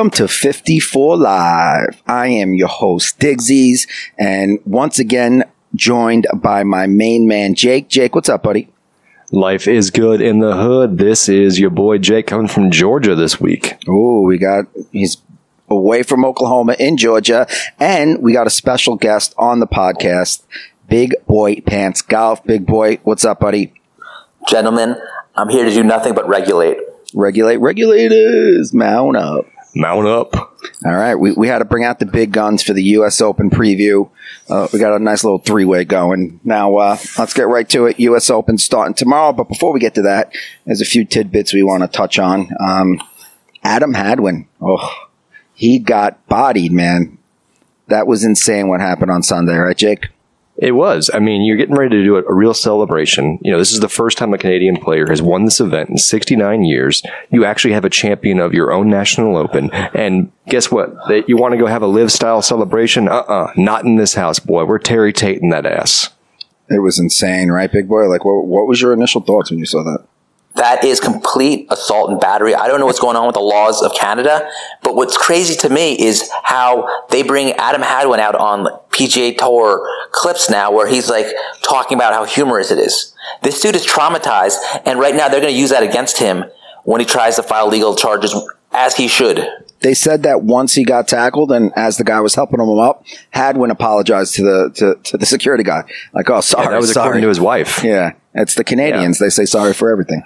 Welcome to 54 Live. I am your host, Digsies, and once again, joined by my main man, Jake. Jake, what's up, buddy? Life is good in the hood. This is your boy Jake coming from Georgia this week. Oh, we got, he's away from Oklahoma in Georgia, and we got a special guest on the podcast, Big Boy Pants Golf. Big Boy, what's up, buddy? Gentlemen, I'm here to do nothing but regulate. Regulate, regulators, mount up. Mount up. All right, we, we had to bring out the big guns for the U.S. Open preview. Uh, we got a nice little three way going. Now, uh, let's get right to it. U.S. Open starting tomorrow, but before we get to that, there's a few tidbits we want to touch on. Um, Adam Hadwin, oh, he got bodied, man. That was insane what happened on Sunday, right, Jake? It was. I mean, you're getting ready to do a, a, real celebration. You know, this is the first time a Canadian player has won this event in 69 years. You actually have a champion of your own national open. And guess what? You want to go have a LIV style celebration? Uh uh-uh, uh Not in this house, boy. We're Terry Tate in that ass. It was insane, right, big boy? Like, what, what was your initial thoughts when you saw that? That is complete assault and battery. I don't know what's going on with the laws of Canada, but what's crazy to me is how they bring Adam Hadwin out on PGA Tour clips now where he's like talking about how humorous it is. This dude is traumatized, and right now they're going to use that against him when he tries to file legal charges, as he should. They said that once he got tackled, and as the guy was helping him up, Hadwin apologized to the to, to the security guy, like, "Oh, sorry, yeah, that was sorry. according to his wife." Yeah, it's the Canadians. Yeah. They say sorry for everything.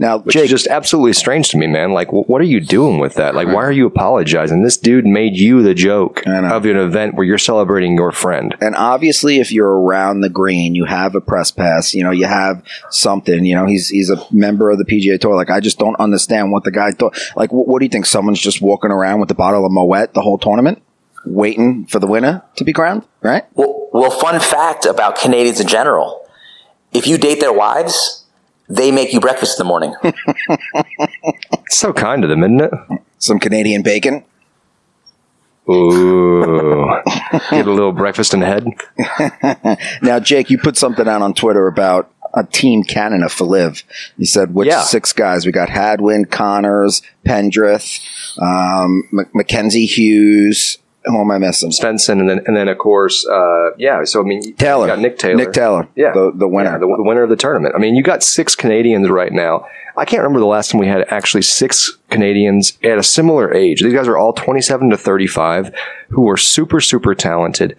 Now, Which Jake, is just absolutely strange to me, man. Like, what are you doing with that? Like, why are you apologizing? This dude made you the joke of an event where you're celebrating your friend. And obviously, if you're around the green, you have a press pass. You know, you have something. You know, he's he's a member of the PGA Tour. Like, I just don't understand what the guy thought. Like, what, what do you think? Someone's just walking around with a bottle of Moet the whole tournament? waiting for the winner to be crowned, right? Well, well, fun fact about Canadians in general: if you date their wives, they make you breakfast in the morning. so kind of them, isn't it? Some Canadian bacon. Ooh, get a little breakfast in the head. now, Jake, you put something out on Twitter about a team Canada for LIV. You said which yeah. six guys? We got Hadwin, Conners, Pendrith, um, M- Mackenzie Hughes, who am I missing? Svensson, and then and then of course, uh, yeah. So I mean, Taylor, got Nick Taylor, Nick Taylor, yeah, the, the winner, yeah, the, the, winner of the tournament. I mean, you got six Canadians right now. I can't remember the last time we had actually six Canadians at a similar age. These guys are all twenty seven to thirty five, who are super super talented.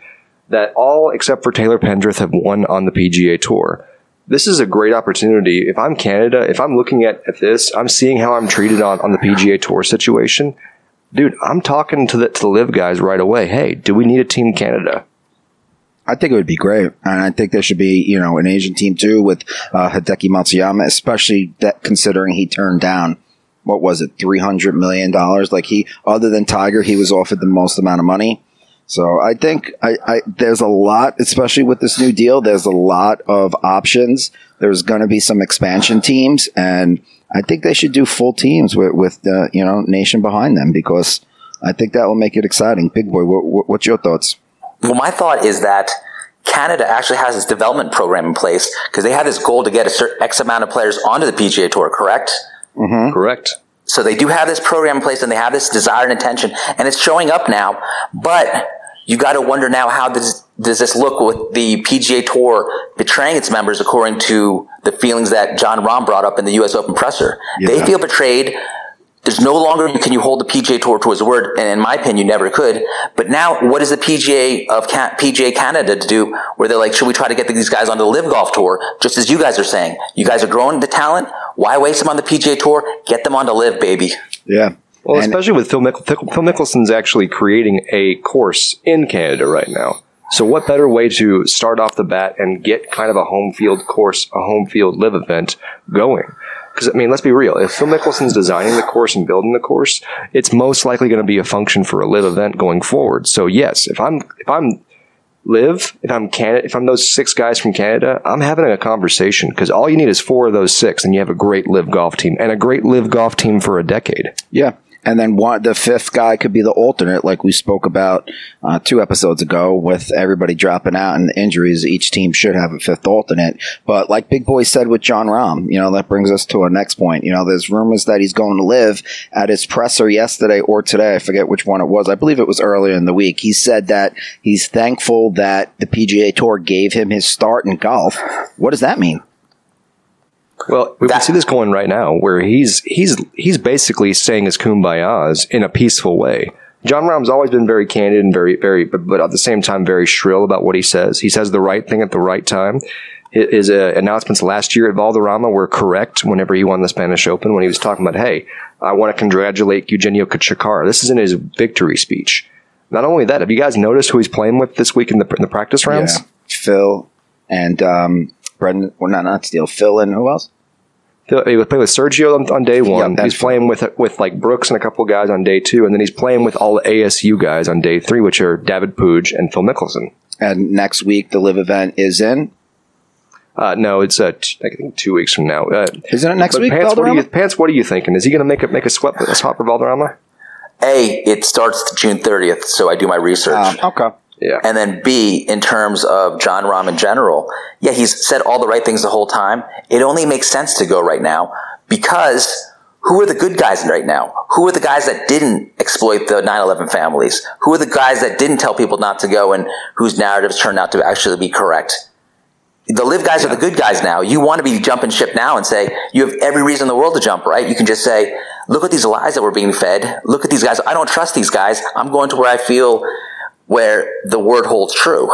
That all except for Taylor Pendrith have won on the PGA Tour this is a great opportunity. If I'm Canada, if I'm looking at, at this, I'm seeing how I'm treated on, on the PGA Tour situation dude, I'm talking to the to the LIV guys right away. Hey, do we need a team Canada? I think it would be great, and I think there should be you know an Asian team too with uh, Hideki Matsuyama, especially that considering he turned down what was it three hundred million dollars. Like he, other than Tiger, he was offered the most amount of money. So I think I, I, there's a lot, especially with this new deal. There's a lot of options. There's going to be some expansion teams, and I think they should do full teams with, with uh, you know nation behind them because I think that will make it exciting. Big boy, what, what's your thoughts? Well, my thought is that Canada actually has this development program in place because they have this goal to get a certain X amount of players onto the PGA Tour. Correct? Mm-hmm. Correct. So they do have this program in place and they have this desire and intention, and it's showing up now. But you got to wonder now how does does this look with the PGA Tour betraying its members, according to the feelings that Jon Rahm brought up in the U.S. Open presser? Yeah. They feel betrayed. There's no longer can you hold the PGA Tour to his word, and in my opinion, you never could. But now, what is the PGA of PGA Canada to do? Where they're like, should we try to get these guys on the LIV Golf Tour? Just as you guys are saying, you guys are growing the talent. Why waste them on the PGA Tour? Get them on the LIV, baby. Yeah, well, and especially with Phil, Mick- Phil Mickelson's actually creating a course in Canada right now. So what better way to start off the bat and get kind of a home field course, a home field LIV event going? Because I mean, let's be real. If Phil Mickelson's designing the course and building the course, it's most likely going to be a function for a LIV event going forward. So yes, if I'm if I'm LIV, if I'm Canada, if I'm those six guys from Canada, I'm having a conversation because all you need is four of those six, and you have a great LIV golf team and a great LIV golf team for a decade. Yeah, And then one, the fifth guy could be the alternate, like we spoke about uh, two episodes ago, with everybody dropping out and injuries. Each team should have a fifth alternate. But like Big Boy said with Jon Rahm, you know, that brings us to our next point. You know, there's rumors that he's going to LIV at his presser yesterday or today. I forget which one it was. I believe it was earlier in the week. He said that he's thankful that the PGA Tour gave him his start in golf. What does that mean? Well, we that, see this going right now, where he's he's he's basically saying his kumbayas in a peaceful way. Jon Rahm's always been very candid and very very, but, but at the same time very shrill about what he says. He says the right thing at the right time. His uh, announcements last year at Valderrama were correct. Whenever he won the Spanish Open, when he was talking about, "Hey, I want to congratulate Eugenio Chacarra," this is in his victory speech. Not only that, have you guys noticed who he's playing with this week in the, in the practice rounds? Yeah. Phil and um, Brendan, well, not not Steele, Phil, and who else? Phil, he was playing with Sergio on, on day one. Yeah, he's playing with with like Brooks and a couple guys on day two, and then he's playing with all the ASU guys on day three, which are David Puig and Phil Mickelson. And next week, the LIV event is in. Uh, no, it's uh, t- I think two weeks from now. Uh, Isn't it next week? Pants what, you, Pants, what are you thinking? Is he going to make a make a sweat a swap for Valderrama? A, it starts June 30th, so I do my research. Um, okay. Yeah. And then B, in terms of Jon Rahm in general, yeah, he's said all the right things the whole time. It only makes sense to go right now because who are the good guys right now? Who are the guys that didn't exploit the 9-11 families? Who are the guys that didn't tell people not to go and whose narratives turned out to actually be correct? The LIV guys yeah. are the good guys now. You want to be jumping ship now and say, you have every reason in the world to jump, right? You can just say, look at these lies that we're being fed. Look at these guys. I don't trust these guys. I'm going to where I feel where the word holds true.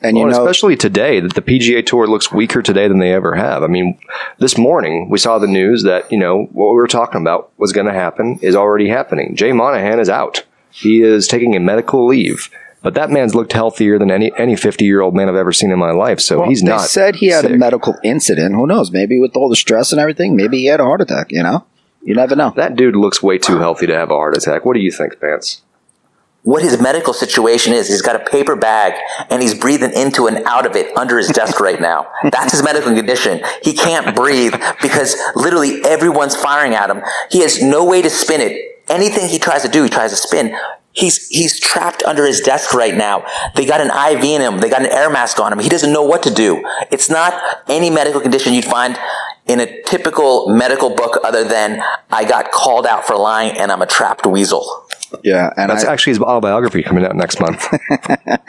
And you well, know, especially today, that the PGA Tour looks weaker today than they ever have. I mean, this morning we saw the news that you know what we were talking about was going to happen is already happening. Jay Monahan is out. He is taking a medical leave. But that man's looked healthier than any any fifty year old man I've ever seen in my life. So well, he's not. They said he had sick. a medical incident. Who knows? Maybe with all the stress and everything, maybe he had a heart attack. You know, you never know. That dude looks way too healthy to have a heart attack. What do you think, Pants? What his medical situation is. He's got a paper bag and he's breathing into and out of it under his desk right now. That's his medical condition. He can't breathe because literally everyone's firing at him. He has no way to spin it. Anything he tries to do, he tries to spin. He's, he's trapped under his desk right now. They got an IV in him. They got an air mask on him. He doesn't know what to do. It's not any medical condition you'd find in a typical medical book other than I got called out for lying and I'm a trapped weasel. Yeah, and that's I, actually his autobiography coming out next month.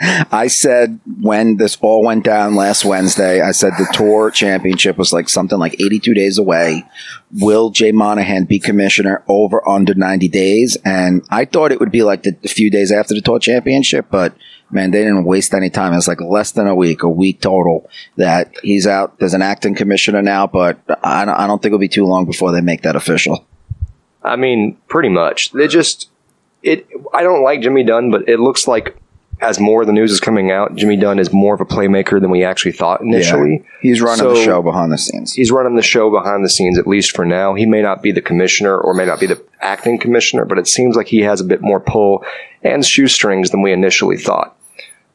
I said when this all went down last Wednesday, I said the tour championship was like something like 82 days away. Will Jay Monahan be commissioner over under 90 days? And I thought it would be like the, the few days after the tour championship, but man, they didn't waste any time. It's like less than a week, a week total that he's out. There's an acting commissioner now, but I don't, I don't think it'll be too long before they make that official. I mean, pretty much. They just it I don't like Jimmy Dunne, but it looks like as more of the news is coming out, Jimmy Dunne is more of a playmaker than we actually thought initially. Yeah, he's running so the show behind the scenes. He's running the show behind the scenes, at least for now. He may not be the commissioner or may not be the acting commissioner, but it seems like he has a bit more pull and shoestrings than we initially thought.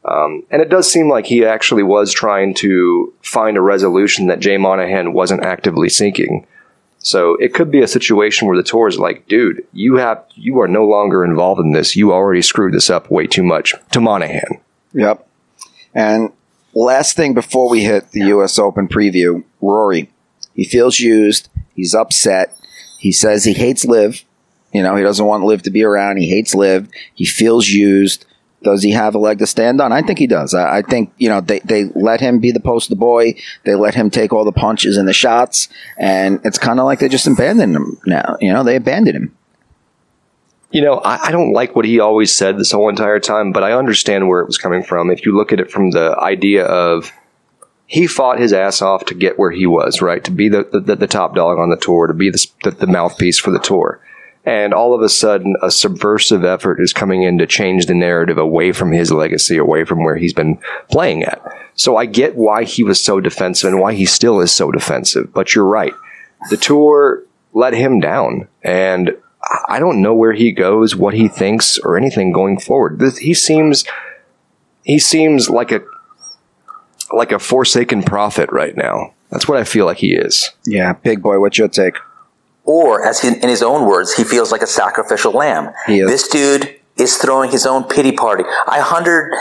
Um, and it does seem like he actually was trying to find a resolution that Jay Monahan wasn't actively seeking. So it could be a situation where the tour is like, dude, you have you are no longer involved in this. You already screwed this up way too much to Monahan. Yep. And last thing before we hit the U.S. Open preview, Rory, he feels used. He's upset. He says he hates LIV. You know, he doesn't want LIV to be around. He hates LIV. He feels used. Does he have a leg to stand on? I think he does. I, I, think, you know, they, they let him be the poster boy. They let him take all the punches and the shots. And it's kind of like they just abandoned him now. You know, they abandoned him. You know, I, I, don't like what he always said this whole entire time, but I understand where it was coming from. If you look at it from the idea of he fought his ass off to get where he was, right? To be the, the, the top dog on the tour, to be the, the, the mouthpiece for the tour and all of a sudden a subversive effort is coming in to change the narrative away from his legacy, away from where he's been playing at. So I get why he was so defensive and why he still is so defensive. But you're right. The tour let him down. And I don't know where he goes, what he thinks, or anything going forward. He seems he seems like a like a forsaken prophet right now. That's what I feel like he is. Yeah, big boy, what's your take? Or as he, in his own words, he feels like a sacrificial lamb. This dude is throwing his own pity party. I hundred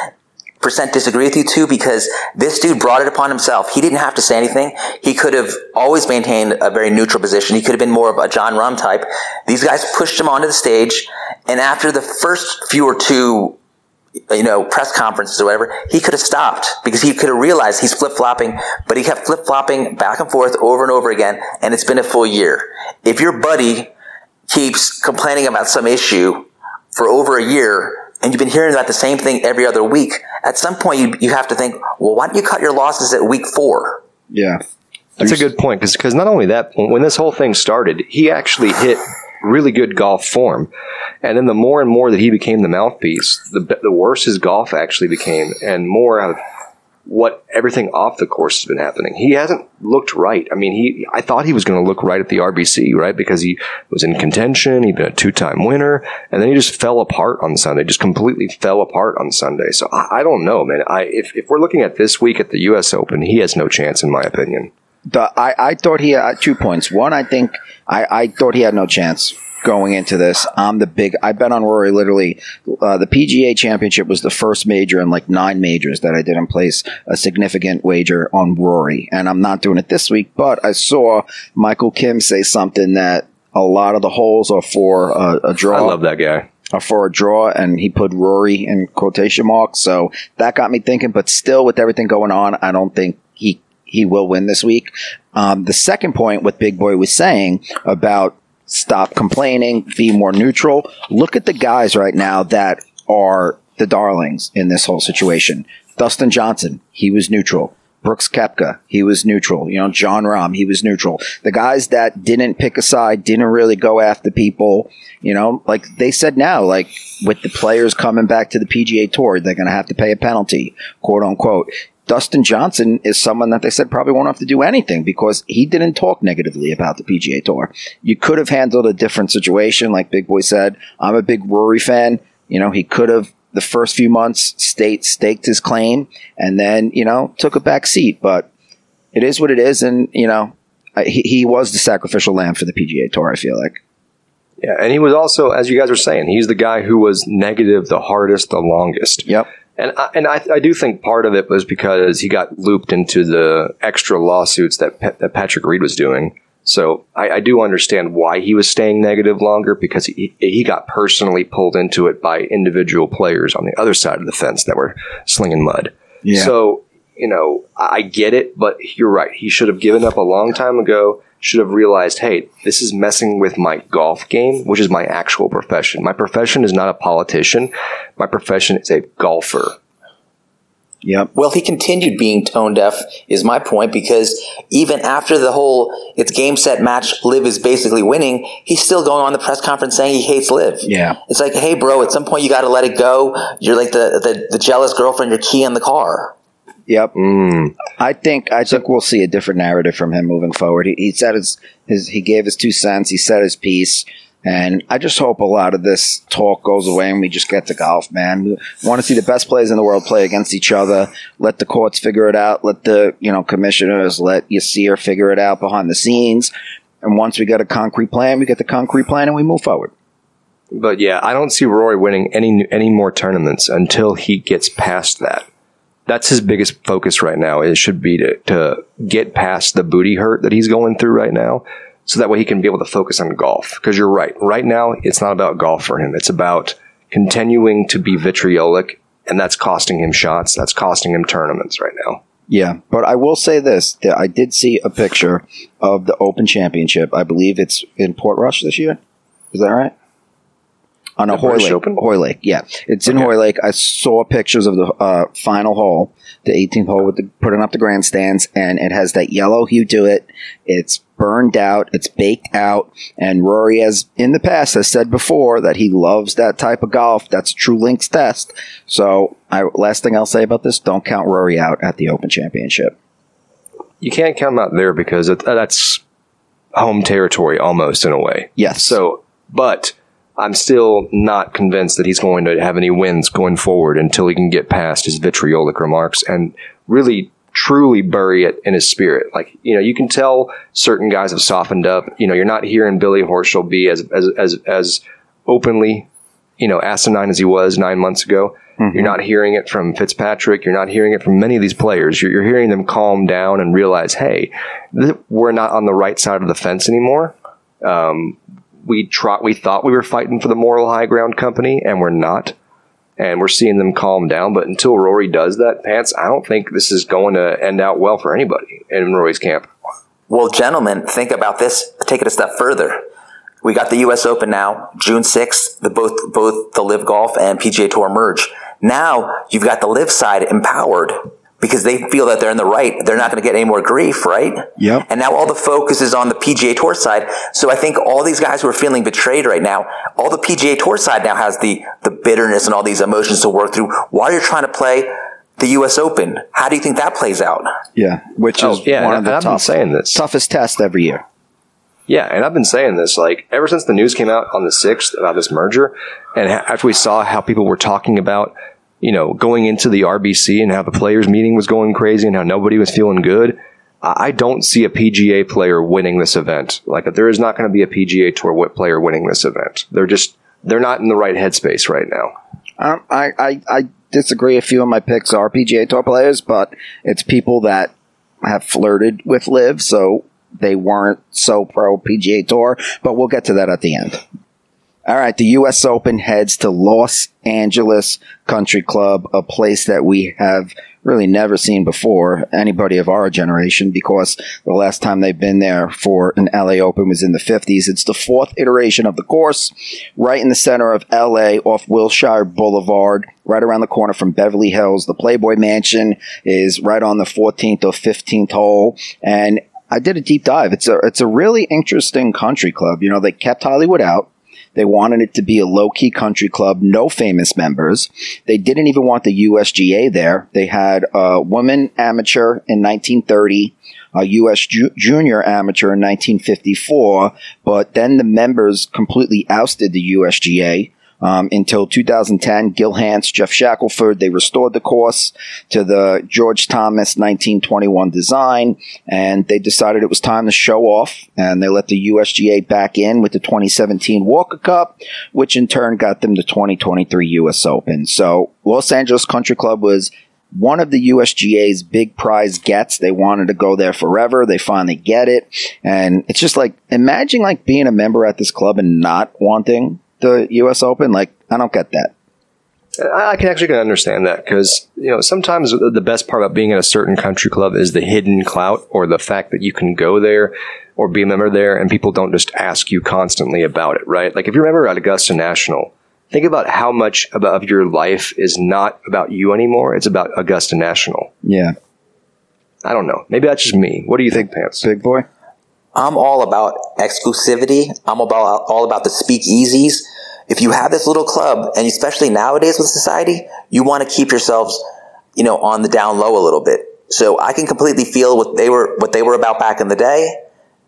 percent disagree with you too because this dude brought it upon himself. He didn't have to say anything. He could have always maintained a very neutral position. He could have been more of a Jon Rahm type. These guys pushed him onto the stage, and after the first few or two you know, press conferences or whatever, he could have stopped because he could have realized he's flip flopping, but he kept flip flopping back and forth over and over again, and it's been a full year. If your buddy keeps complaining about some issue for over a year, and you've been hearing about the same thing every other week, at some point you, you have to think, well, why don't you cut your losses at week four? Yeah. That's a good point because not only that, when this whole thing started, he actually hit really good golf form. And then the more and more that he became the mouthpiece, the, the worse his golf actually became, and more of what everything off the course has been happening. He hasn't looked right. I mean, he I thought he was going to look right at the RBC, right? Because he was in contention, he'd been a two-time winner, and then he just fell apart on Sunday, just completely fell apart on Sunday. So I, I don't know, man. I if, if we're looking at this week at the US Open, he has no chance in my opinion. The, I, I thought he had two points. One, I think I, I thought he had no chance going into this. I'm the big. I bet on Rory. Literally, uh, the PGA Championship was the first major in like nine majors that I didn't place a significant wager on Rory, and I'm not doing it this week. But I saw Michael Kim say something that a lot of the holes are for a, a draw. I love that guy. Are for a draw, and he put Rory in quotation marks. So that got me thinking. But still, with everything going on, I don't think he he will win this week. Um, the second point, what Big Boy was saying about stop complaining, be more neutral. Look at the guys right now that are the darlings in this whole situation. Dustin Johnson, he was neutral. Brooks Koepka, he was neutral. You know, Jon Rahm, he was neutral. The guys that didn't pick a side, didn't really go after people, you know, like they said now, like with the players coming back to the PGA Tour, they're going to have to pay a penalty, quote unquote. Dustin Johnson is someone that they said probably won't have to do anything because he didn't talk negatively about the PGA Tour. You could have handled a different situation, like Big Boy said. I'm a big Rory fan. You know, he could have the first few months state staked his claim and then you know took a back seat. But it is what it is, and you know he, he was the sacrificial lamb for the PGA Tour. I feel like. Yeah, and he was also, as you guys were saying, he's the guy who was negative the hardest, the longest. Yep. And I, and I, I do think part of it was because he got looped into the extra lawsuits that that Patrick Reed was doing. So I, I do understand why he was staying negative longer because he he got personally pulled into it by individual players on the other side of the fence that were slinging mud. Yeah. So you know I get it, but you're right. He should have given up a long time ago should have realized, hey, this is messing with my golf game, which is my actual profession. My profession is not a politician. My profession is a golfer. Yep. Well, he continued being tone deaf, is my point, because even after the whole it's game set match, LIV is basically winning, he's still going on the press conference saying he hates LIV. Yeah. It's like, hey, bro, at some point you got to let it go. You're like the, the, the jealous girlfriend, your key in the car. Yep. Mm. I think I think we'll see a different narrative from him moving forward. He, he said his his he gave his two cents. He said his piece. And I just hope a lot of this talk goes away and we just get to golf, man. We want to see the best players in the world play against each other. Let the courts figure it out. Let the, you know, commissioners, let Yasir figure it out behind the scenes. And once we get a concrete plan, we get the concrete plan and we move forward. But yeah, I don't see Rory winning any any more tournaments until he gets past that that's his biggest focus right now. It should be to, to get past the booty hurt that he's going through right now. So that way he can be able to focus on golf. Because you're right. Right now, it's not about golf for him. It's about continuing to be vitriolic. And that's costing him shots. That's costing him tournaments right now. Yeah, but I will say this: that I did see a picture of the Open Championship. I believe it's in Portrush this year. Is that right? On a Hoylake. Open? Hoylake, yeah, it's in Okay. Hoylake. I saw pictures of the uh, final hole, the 18th hole with the putting up the grandstands, and it has that yellow hue to it. It's burned out, it's baked out, and Rory has in the past has said before that he loves that type of golf. That's a true links test. So, I, last thing I'll say about this: don't count Rory out at the Open Championship. You can't count him out there because it, that's home territory almost in a way. Yes. So, but I'm still not convinced that he's going to have any wins going forward until he can get past his vitriolic remarks and really truly bury it in his spirit. Like, you know, you can tell certain guys have softened up. You know, you're not hearing Billy Horschel be as, as, as, as openly, you know, asinine as he was nine months ago. Mm-hmm. You're not hearing it from Fitzpatrick. You're not hearing it from many of these players. You're, you're hearing them calm down and realize, hey, th- we're not on the right side of the fence anymore. Um, we try, we thought we were fighting for the moral high ground company, and we're not. And we're seeing them calm down. But until Rory does that, Pants, I don't think this is going to end out well for anybody in Rory's camp. Well, gentlemen, think about this. Take it a step further. We got the U.S. Open now, June 6th. The both both the LIV Golf and PGA Tour merge. Now you've got the LIV side empowered because they feel that they're in the right. They're not going to get any more grief, right? Yep. And now all the focus is on the PGA Tour side. So I think all these guys who are feeling betrayed right now, all the PGA Tour side now has the the bitterness and all these emotions to work through while you're trying to play the U.S. Open. How do you think that plays out? Yeah, which oh, is oh, yeah, one of the tough, saying this. toughest tests every year. Yeah, and I've been saying this like ever since the news came out on the sixth about this merger, and after we saw how people were talking about you know, going into the RBC and how the players meeting was going crazy and how nobody was feeling good. I don't see a PGA player winning this event. Like there is not going to be a PGA Tour player winning this event. They're just they're not in the right headspace right now. Um, I, I I disagree. A few of my picks are PGA Tour players, but it's people that have flirted with LIV, so they weren't so pro PGA Tour. But we'll get to that at the end. All right, the U.S. Open heads to Los Angeles Country Club, a place that we have really never seen before, anybody of our generation, because the last time they've been there for an LA Open was in the 50s. It's the fourth iteration of the course, right in the center of LA off Wilshire Boulevard, right around the corner from Beverly Hills. The Playboy Mansion is right on the 14th or 15th hole, and I did a deep dive. It's a it's a really interesting country club. You know, they kept Hollywood out. They wanted it to be a low key country club, no famous members. They didn't even want the USGA there. They had a woman amateur in 1930, a U.S. Ju- junior amateur in 1954, but then the members completely ousted the USGA um, until 2010. Gil Hanse, Geoff Shackelford, they restored the course to the George Thomas 1921 design, and they decided it was time to show off, and they let the USGA back in with the 2017 Walker Cup, which in turn got them the 2023 US Open. So Los Angeles Country Club was one of the USGA's big prize gets. They wanted to go there forever. They finally get it. And it's just like, imagine like being a member at this club and not wanting the U.S. Open? Like, I don't get that. I can actually understand that because you know sometimes the best part about being in a certain country club is the hidden clout or the fact that you can go there or be a member there and people don't just ask you constantly about it, right? Like if you're a member at Augusta National, think about how much of your life is not about you anymore; it's about Augusta National. Yeah, I don't know. Maybe that's just me. What do you think, Pants? Big boy. I'm all about exclusivity. I'm about all about the speakeasies. If you have this little club, and especially nowadays with society, you want to keep yourselves, you know, on the down low a little bit. So I can completely feel what they were what they were about back in the day.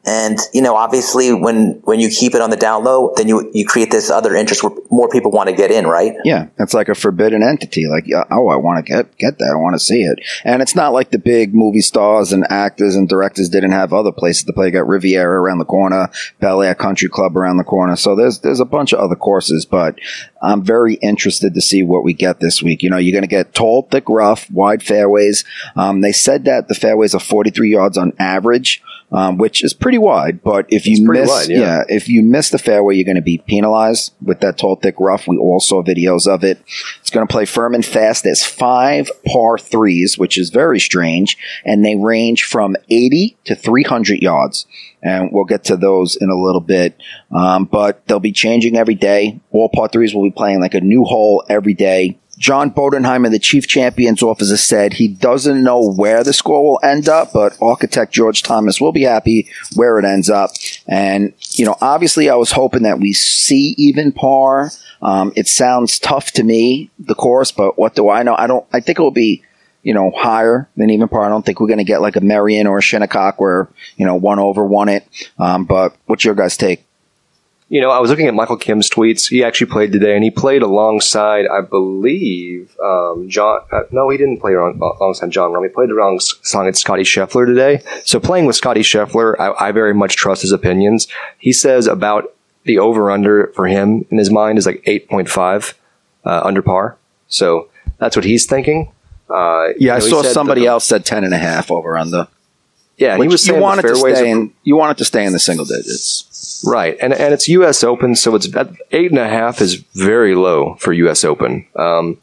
And, you know, obviously when, when you keep it on the down low, then you, you create this other interest where more people want to get in, right? Yeah. It's like a forbidden entity. Like, oh, I want to get, get that. I want to see it. And it's not like the big movie stars and actors and directors didn't have other places to play. You got Riviera around the corner, Bel Air Country Club around the corner. So there's, there's a bunch of other courses, but I'm very interested to see what we get this week. You know, you're going to get tall, thick, rough, wide fairways. Um, they said that the fairways are 43 yards on average um, which is pretty wide. But if you miss, wide, yeah. yeah. if you miss the fairway, you're going to be penalized with that tall, thick rough. We all saw videos of it. It's going to play firm and fast. There's five par threes, which is very strange, and they range from 80 to 300 yards. And we'll get to those in a little bit. Um, but they'll be changing every day. All par threes will be playing like a new hole every day. John Bodenhamer, the chief champions officer, said he doesn't know where the score will end up, but architect George Thomas will be happy where it ends up. And, you know, obviously I was hoping that we see even par. Um, it sounds tough to me, the course, but what do I know? I don't, I think it will be, you know, higher than even par. I don't think we're going to get like a Merion or a Shinnecock where, you know, one over, won it. Um, but what's your guys' take? You know, I was looking at Michael Kim's tweets. He actually played today, and he played alongside, I believe, um, John. Uh, no, he didn't play wrong, alongside Jon Rahm. He played alongside Scotty Scheffler today. So playing with Scotty Scheffler, I, I very much trust his opinions. He says about the over under for him in his mind is like eight point five uh, under par. So that's what he's thinking. Uh, yeah, I saw somebody the, else said ten and a half over under. Yeah, he was saying you wanted to stay in. You wanted to stay in the single digits, right? And and it's U.S. Open, so it's eight and a half is very low for U.S. Open. Um,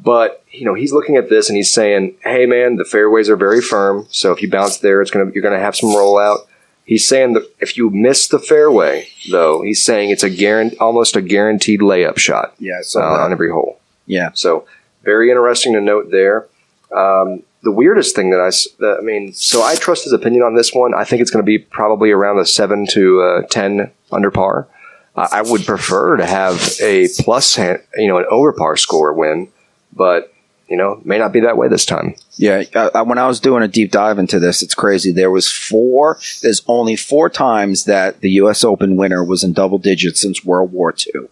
but you know, he's looking at this and he's saying, "Hey, man, the fairways are very firm. So if you bounce there, it's gonna you're gonna have some rollout." He's saying that if you miss the fairway, though, he's saying it's a guarant- almost a guaranteed layup shot. Yeah, uh, on every hole. Yeah. So very interesting to note there. Um, the weirdest thing that I, that, I mean, so I trust his opinion on this one. I think it's going to be probably around the seven to uh, ten under par. I would prefer to have a plus, you know, an over par score win, but you know, may not be that way this time. Yeah, uh, when I was doing a deep dive into this, it's crazy. There was four. There's only four times that the U.S. Open winner was in double digits since World War II,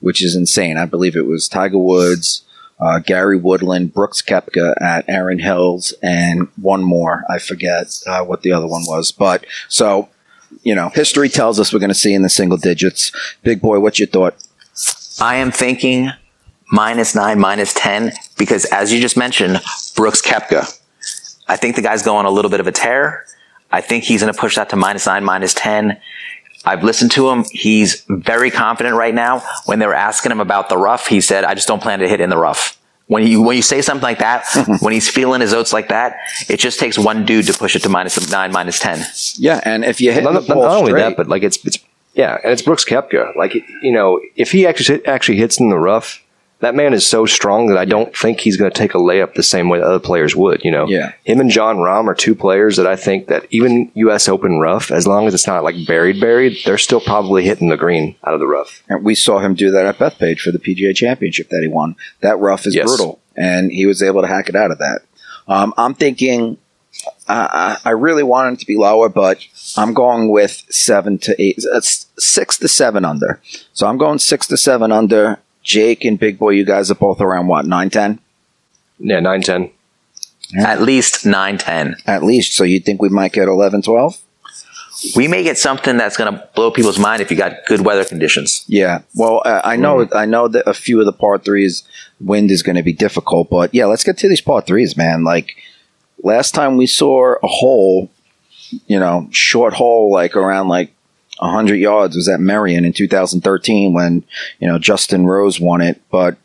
which is insane. I believe it was Tiger Woods, uh, Gary Woodland, Brooks Koepka at Erin Hills, and one more. I forget uh, what the other one was. But so, you know, history tells us we're going to see in the single digits. Big boy, what's your thought? I am thinking minus nine, minus 10, because as you just mentioned, Brooks Koepka. I think the guy's going a little bit of a tear. I think he's going to push that to minus nine, minus 10. I've listened to him. He's very confident right now. When they were asking him about the rough, he said, I just don't plan to hit in the rough. When you, when you say something like that, mm-hmm. when he's feeling his oats like that, it just takes one dude to push it to minus nine, minus 10. Yeah. And if you hit not, not only that, but like it's, it's, yeah. And it's Brooks Koepka. Like, you know, if he actually, actually hits in the rough, that man is so strong that I don't think he's going to take a layup the same way that other players would. You know, yeah. Him and Jon Rahm are two players that I think that even U.S. Open rough, as long as it's not like buried, buried, they're still probably hitting the green out of the rough. And we saw him do that at Bethpage for the PGA Championship that he won. That rough is yes. brutal, and he was able to hack it out of that. Um, I'm thinking. Uh, I really want it to be lower, but I'm going with seven to eight, uh, six to seven under. So I'm going six to seven under Jake and Big Boy, you guys are both around what, 9 10? Yeah, 9 10. At least 9 10. At least. So you think we might get 11 12? We may get something that's going to blow people's mind if you got good weather conditions. Yeah. Well, uh, I know mm. I know that a few of the par threes, wind is going to be difficult, but yeah, let's get to these par threes, man. Like last time we saw a hole, you know, short hole, like around like 100 yards was at Merion in 2013 when, you know, Justin Rose won it. But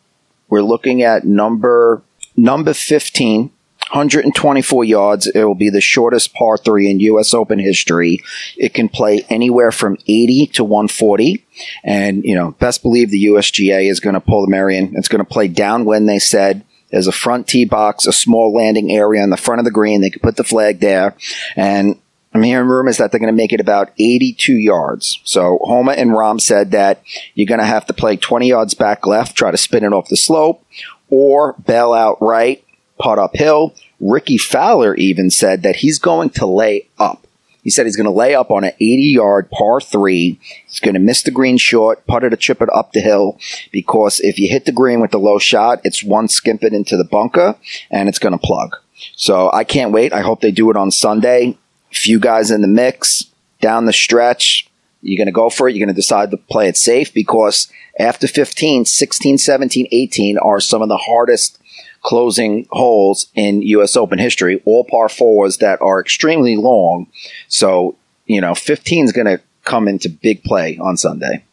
we're looking at number, number 15, 124 yards. It will be the shortest par three in U.S. Open history. It can play anywhere from 80 to 140. And, you know, best believe the USGA is going to pull the Merion. It's going to play downwind, they said. There's a front tee box, a small landing area on the front of the green. They can put the flag there. And I'm hearing rumors that they're going to make it about 82 yards. So Homa and Rahm said that you're going to have to play 20 yards back left, try to spin it off the slope, or bail out right, putt uphill. Rickie Fowler even said that he's going to lay up. He said he's going to lay up on an 80 yard par three. He's going to miss the green short, putt it or chip it up the hill because if you hit the green with the low shot, it's one skimp it into the bunker and it's going to plug. So I can't wait. I hope they do it on Sunday few guys in the mix down the stretch. You're going to go for it. You're going to decide to play it safe because after 15, 16, 17, 18 are some of the hardest closing holes in U.S. Open history. All par fours that are extremely long. So, you know, 15 is going to come into big play on Sunday.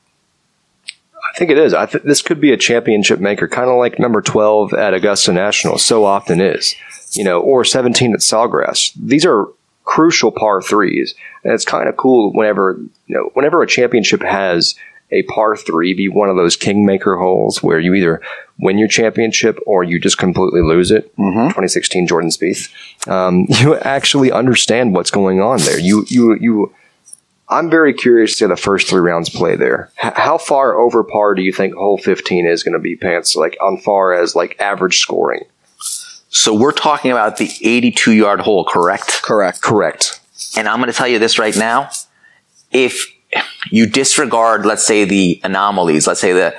I think it is. I th- this could be a championship maker, kind of like number 12 at Augusta National so often is, you know, or 17 at Sawgrass. These are crucial par threes. And it's kind of cool whenever, you know, whenever a championship has a par three be one of those kingmaker holes where you either win your championship or you just completely lose it. Mm-hmm. 2016 Jordan Spieth. Um, you actually understand what's going on there. You, you, you, I'm very curious to see the first three rounds play there. H- how far over par do you think hole 15 is going to be, Pants? Like on far as like average scoring? So we're talking about the 82 yard hole, correct? Correct. Correct. And I'm going to tell you this right now. If you disregard, let's say, the anomalies, let's say the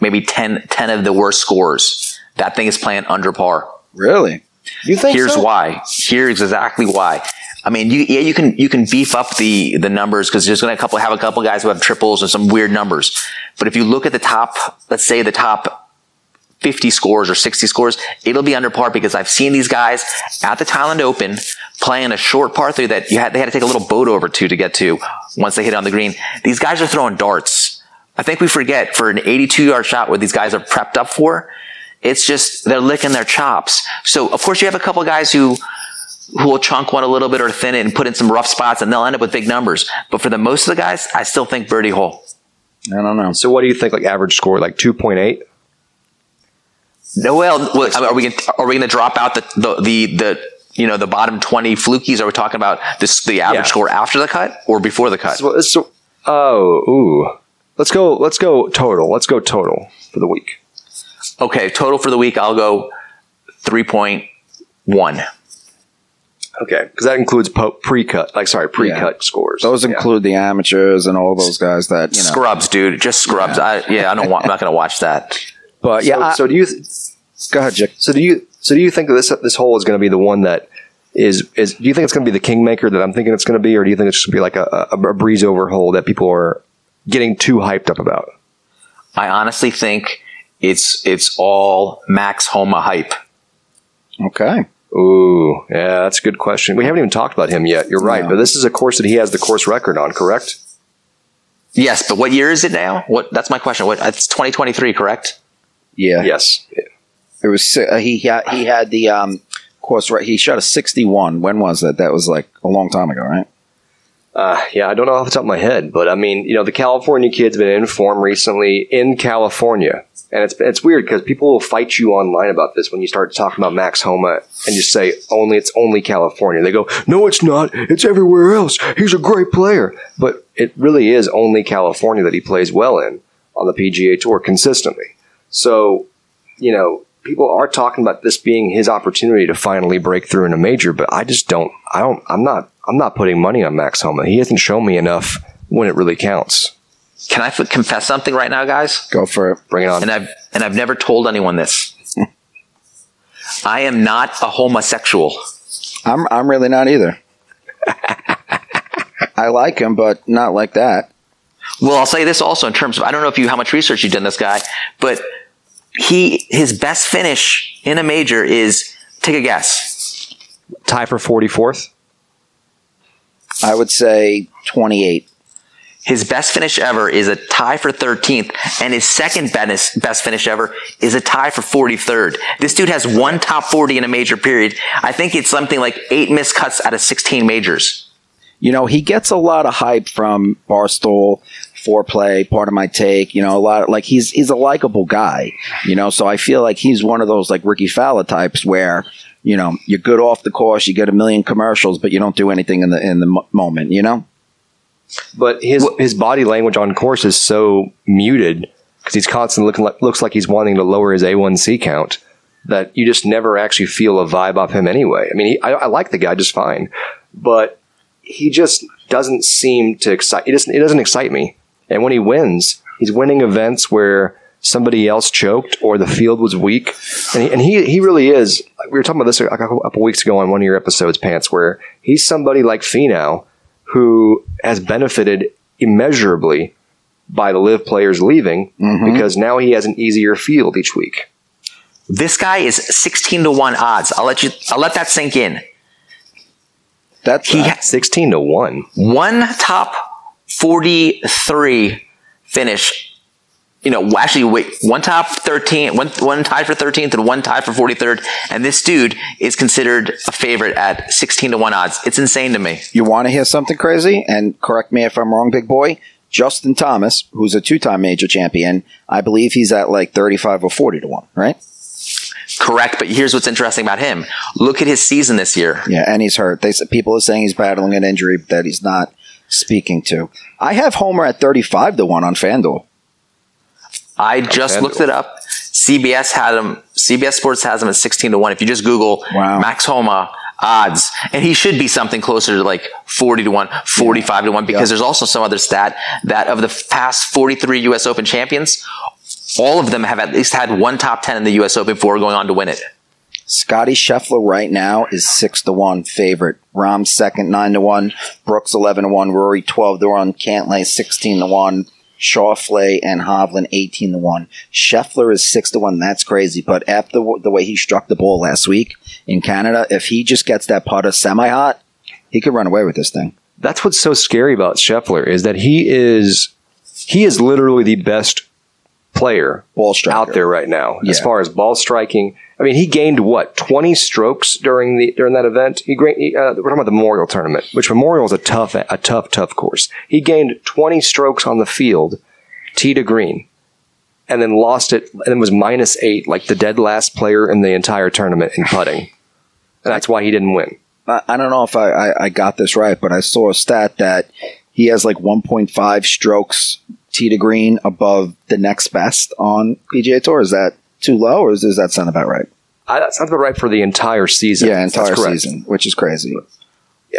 maybe 10, 10 of the worst scores. That thing is playing under par. Really? You think Here's so? why. Here's exactly why. I mean, you, yeah, you can you can beef up the the numbers because there's going to couple have a couple guys who have triples and some weird numbers. But if you look at the top, let's say the top 50 scores or 60 scores, it'll be under par because I've seen these guys at the Thailand Open playing a short par three that had they had to take a little boat over to to get to once they hit on the green. These guys are throwing darts. I think we forget for an 82 yard shot where these guys are prepped up for. It's just they're licking their chops. So of course you have a couple guys who who will chunk one a little bit or thin it and put in some rough spots and they'll end up with big numbers. But for the most of the guys, I still think birdie hole. I don't know. So what do you think? Like average score, like two point eight? No, well, well, are we gonna, are we going to drop out the, the the the you know the bottom twenty flukies? Are we talking about this the average Yeah. score after the cut or before the cut? So, so oh ooh, let's go. Let's go total. Let's go total for the week. Okay, total for the week, I'll go three point one. Okay, because that includes po- pre-cut. Like sorry, pre-cut scores. Those Yeah. include the amateurs and all those guys that you know. Scrubs, dude, just scrubs. I, yeah, I don't want. I'm not going to watch that. But So, yeah, I- so do you? go ahead, Jick. So do you? So do you think that this this hole is going to be the one that is is? Do you think it's going to be the kingmaker that I'm thinking it's going to be, or do you think it's just going to be like a, a, a breeze over hole that people are getting too hyped up about? I honestly think it's it's all Max Homa hype. Okay. Ooh, yeah, that's a good question. We haven't even talked about him yet. You're right, No. but this is a course that he has the course record on, correct? Yes, but what year is it now? What? That's my question. What? It's 2023, correct? Yeah. Yes. It was uh, he had he had the um course right. He shot a sixty-one. When was that? That was like a long time ago, right? Uh, yeah, I don't know off the top of my head, but I mean, you know, the California kid's been in form recently in California, and it's it's weird because people will fight you online about this when you start talking about Max Homa and you say only it's only California. They go, no, it's not. It's everywhere else. He's a great player, but it really is only California that he plays well in on the PGA Tour consistently. So, you know, people are talking about this being his opportunity to finally break through in a major, but I just don't. I don't. I'm not. I'm not putting money on Max Homa. He hasn't shown me enough when it really counts. Can I f- confess something right now, guys? Go for it. Bring it on. And I've and I've never told anyone this. I am not a homosexual. I'm I'm really not either. I like him, but not like that. Well, I'll say this also in terms of I don't know if you how much research you've done this guy, but he his best finish in a major is take a guess. Tie for 44th. I would say twenty-eight. His best finish ever is a tie for 13th, and his second best, best finish ever is a tie for 43rd. This dude has one top 40 in a major period. I think it's something like eight missed cuts out of 16 majors. You know, he gets a lot of hype from Barstool, Fore Play, part of my take. You know, a lot of, like he's he's a likable guy. You know, so I feel like he's one of those like Rickie Fowler types where you know you're good off the course, you get a million commercials, but you don't do anything in the in the mo- moment. You know, But his his body language on course is so muted because he's constantly looking like looks like he's wanting to lower his A1C count that you just never actually feel a vibe off him anyway. I mean, he, I, I like the guy just fine, but he just doesn't seem to excite. He doesn't. It doesn't excite me. And when he wins, he's winning events where somebody else choked or the field was weak, and he and he, he really is. We were talking about this a couple, weeks ago on one of your episodes, Pants, where he's somebody like Finau who has benefited immeasurably by the LIV players leaving because now he has an easier field each week. This guy is 16 to 1 odds. I'll let you I'll let that sink in. that's He uh, ha- Sixteen to one. one top 43 finish. You know, actually, wait, one top 13, one, one tied for 13th and one tied for 43rd. And this dude is considered a favorite at 16 to 1 odds. It's insane to me. you want to hear something crazy? And correct me if I'm wrong, big boy. Justin Thomas, who's a two-time major champion, I believe he's at like 35 or 40 to one, right? Correct. But here's what's interesting about him. Look at his season this year. Yeah, and he's hurt. They people are saying he's battling an injury but that he's not speaking to. I have Homa at 35 to one on FanDuel. I just FanDuel. looked it up. CBS had him. CBS Sports has him at 16 to 1. If you just Google Wow. Max Homa, odds. And he should be something closer to like 40 to 1, 45 to 1, because Yeah. there's also some other stat that of the past 43 US Open champions, all of them have at least had one top 10 in the US Open before going on to win it. Scotty Scheffler right now is six to one favorite. Rahm second nine to one. Brooks eleven to one. Rory twelve to one. Cantlay sixteen to one. Schauffele and Hovland eighteen to one. Scheffler is six to one. That's crazy. But after the, the way he struck the ball last week in Canada, if he just gets that putter semi hot, he could run away with this thing. That's what's so scary about Scheffler is that he is he is literally the best player Ball striker out there right now as far as ball striking. I mean, he gained what twenty strokes during the during that event. He, uh, we're talking about the Memorial Tournament, which Memorial is a tough a tough tough course. He gained twenty strokes on the field, tee to green, and then lost it and then was minus eight, like the dead last player in the entire tournament in putting. And that's why he didn't win. I, I don't know if I, I, I got this right, but I saw a stat that he has like 1.5 strokes tee to green above the next best on PGA Tour. Is that too low, or does that sound about right? I, that sounds about right for the entire season. Yeah, That's entire correct. season, which is crazy.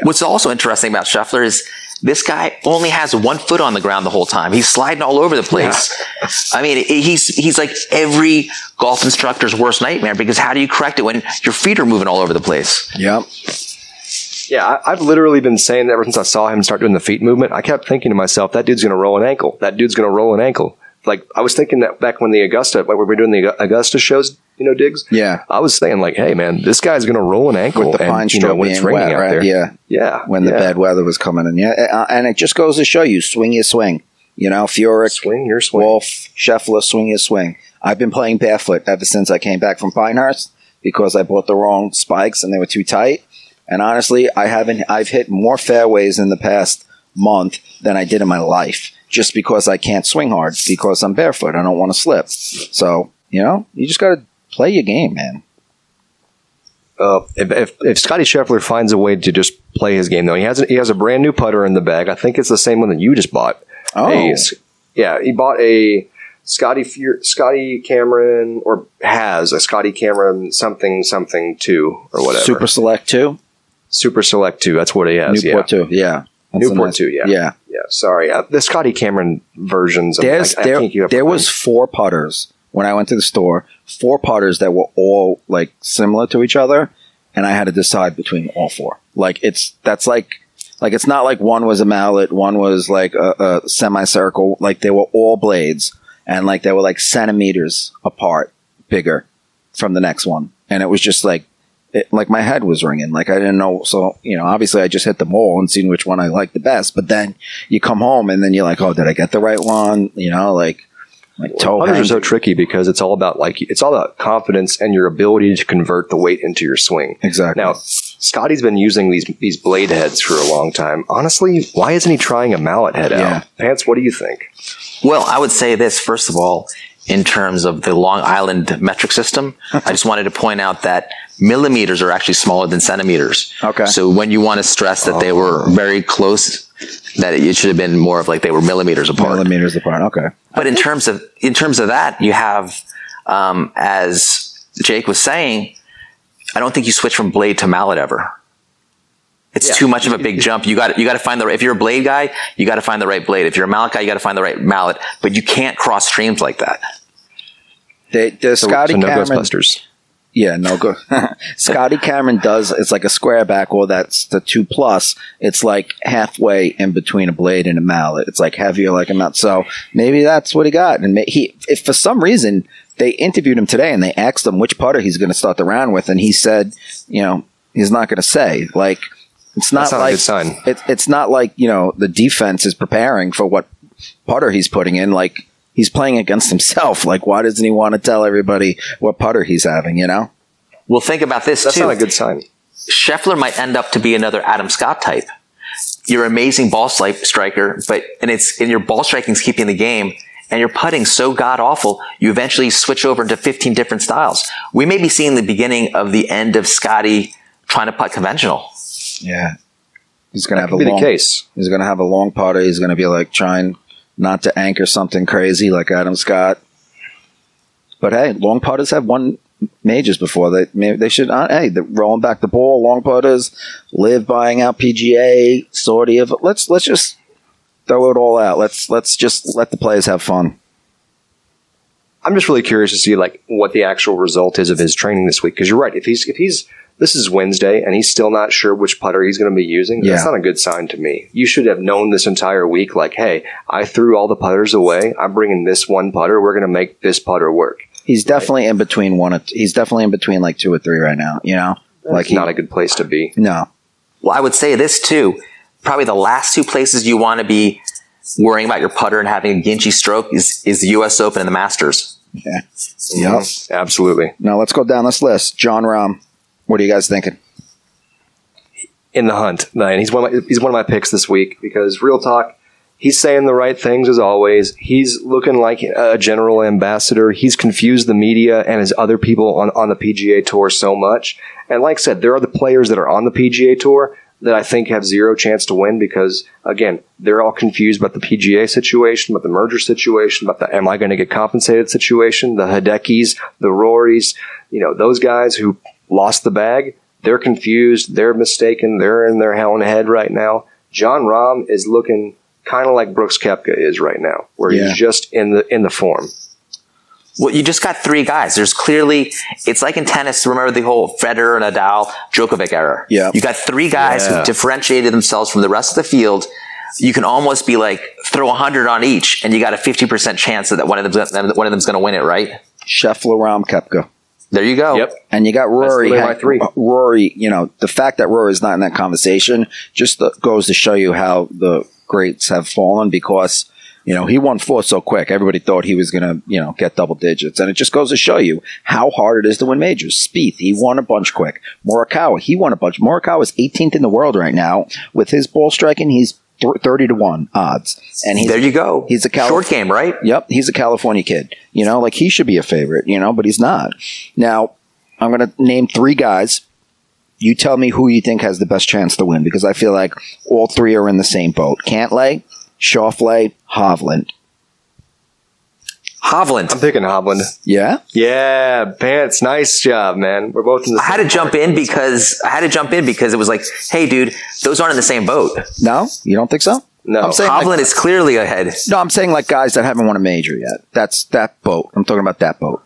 What's also interesting about Scheffler is this guy only has one foot on the ground the whole time. He's sliding all over the place. I mean, he's he's like every golf instructor's worst nightmare because how do you correct it when your feet are moving all over the place? Yep. Yeah, I, I've literally been saying that ever since I saw him start doing the feet movement. I kept thinking to myself, that dude's going to roll an ankle. That dude's going to roll an ankle. Like I was thinking that back when the Augusta, like we were doing the Augusta shows, you know, digs. Yeah. I was saying like, hey man, this guy's going to roll an ankle With the and, pine you know, when it's raining wet, out right? there. Yeah. yeah. When the yeah. bad weather was coming and Yeah. And it just goes to show you swing your swing. You know, Furyk, swing your swing. Wolff, Scheffler, swing your swing. I've been playing barefoot ever since I came back from Pinehurst because I bought the wrong spikes and they were too tight. And honestly, I haven't. I've hit more fairways in the past month than I did in my life, just because I can't swing hard because I'm barefoot. I don't want to slip. So you know, you just got to play your game, man. Uh, if, if if Scotty Scheffler finds a way to just play his game, though, he has a, he has a brand new putter in the bag. I think it's the same one that you just bought. Oh. A- yeah, he bought a Scotty Fu- Scotty Cameron or has a Scotty Cameron something something two or whatever. Super Select two, Super Select two. That's what he has. Newport yeah. two, yeah. That's Newport nice- two. Yeah. yeah. Yeah. Sorry, uh, the Scotty Cameron versions. Of, There's I, I there can't keep up there was four putters when I went to the store. Four putters that were all like similar to each other, and I had to decide between all four. Like it's that's like like it's not like one was a mallet, one was like a, a semicircle. Like they were all blades, and like they were like centimeters apart, bigger from the next one, and it was just like. It, like my head was ringing, like I didn't know. So you know, obviously, I just hit them all and seen which one I liked the best. But then you come home and then you're like, oh, did I get the right one? You know, like like toe Putters are so tricky because it's all about like it's all about confidence and your ability to convert the weight into your swing. exactly. Now, Scotty's been using these these blade heads for a long time. Honestly, why isn't he trying a mallet head Yeah. out? Pants, what do you think? Well, I would say this first of all, in terms of the Long Island metric system, I just wanted to point out that millimeters are actually smaller than centimeters. Okay. So when you want to stress that they were very close, that it should have been more of like they were millimeters apart. millimeters apart. Okay. But in terms of in terms of that, you have, um, as Jake was saying, I don't think you switch from blade to mallet ever. It's Yeah. too much of a big jump. You got you got to find the if you're a blade guy, you got to find the right blade. If you're a mallet guy, you got to find the right mallet. But you can't cross streams like that. They, the So, Scotty so no Cameron, Ghostbusters. yeah, no go. Scotty Cameron does. It's like a square back, or that's the two plus. It's like halfway in between a blade and a mallet. It's like heavier, like a mallet. So maybe that's what he got. And he, if for some reason they interviewed him today and they asked him which putter he's going to start the round with, and he said, you know, he's not going to say. Like it's not That's not a like good sign. It, it's not like you know the defense is preparing for what putter he's putting in. Like he's playing against himself. Like why doesn't he want to tell everybody what putter he's having? You know? Well, think about this too. That's too. not a good sign. Scheffler might end up to be another Adam Scott type. You're an amazing ball stri- striker, but and it's and your ball striking's keeping the game, and your putting so god awful. You eventually switch over into 15 different styles. We may be seeing the beginning of the end of Scotty trying to putt conventional. Yeah. He's gonna have a Could be the long. case. He's gonna have a long putter. He's gonna be like trying not to anchor something crazy like Adam Scott. But hey, long putters have one majors before. They maybe they should. Uh, hey, they're rolling back the ball, long putters, LIV buying out PGA, sort of. Let's let's just throw it all out. Let's let's just let the players have fun. I'm just really curious to see like what the actual result is of his training this week. Because you're right. If he's if he's this is Wednesday and he's still not sure which putter he's going to be using, Yeah. that's not a good sign to me. You should have known this entire week. Like, hey, I threw all the putters away. I'm bringing this one putter. We're going to make this putter work. He's definitely in between one. Or he's definitely in between like two or three right now. You know, like Like, he, not a good place to be. no. Well, I would say this too. Probably the last two places you want to be worrying about your putter and having a ginchy stroke is, is the U.S. Open and the Masters. Yeah. Yep. Absolutely. Now let's go down this list. John Rahm. What are you guys thinking? in the hunt. And he's one of my, he's one of my picks this week because real talk, he's saying the right things as always. He's looking like a general ambassador. He's confused the media and his other people on, on the PGA tour so much. And like I said, there are the players that are on the PGA tour that I think have zero chance to win because again, they're all confused about the PGA situation, about the merger situation, about the am I going to get compensated situation, the Hidekis, the Rorys, you know, those guys who lost the bag they're confused. They're mistaken. They're in their hell in head right now. Jon Rahm is looking kind of like Brooks Koepka is right now, where Yeah. he's just in the in the form. Well, you just got three guys. There's clearly, it's like in tennis. Remember the whole Federer, and Nadal, Djokovic era. Yeah. You got three guys Yeah. who differentiated themselves from the rest of the field. You can almost be like throw a hundred on each, and you got a fifty percent chance that one of them's gonna- one of them's going to win it. Right Scheffler, Rahm, Koepka. There, you go. Yep. And you got Rory. literally my three. Rory, you know, the fact that Rory is not in that conversation just the, goes to show you how the greats have fallen because, you know, he won four so quick. Everybody thought he was going to, you know, get double digits. And it just goes to show you how hard it is to win majors. Spieth, he won a bunch quick. Morikawa, he won a bunch. Morikawa is 18th in the world right now. With his ball striking, he's th- 30 to 1 odds. And he's, There you go. He's a Calif- short game, right? Yep, he's a California kid. You know, like he should be a favorite, you know, but he's not. Now, I'm going to name three guys. You tell me who you think has the best chance to win because I feel like all three are in the same boat. Cantlay, Schauffele, Hovland. Hovland. I'm picking Hovland. Yeah? Yeah, Pants, nice job, man. We're both in the. I had to jump in because I had to jump in because it was like, hey, dude, those aren't in the same boat. No? You don't think so? No. I'm saying Hovland like, is clearly ahead. No, I'm saying like guys that haven't won a major yet. That's that boat. I'm talking about that boat.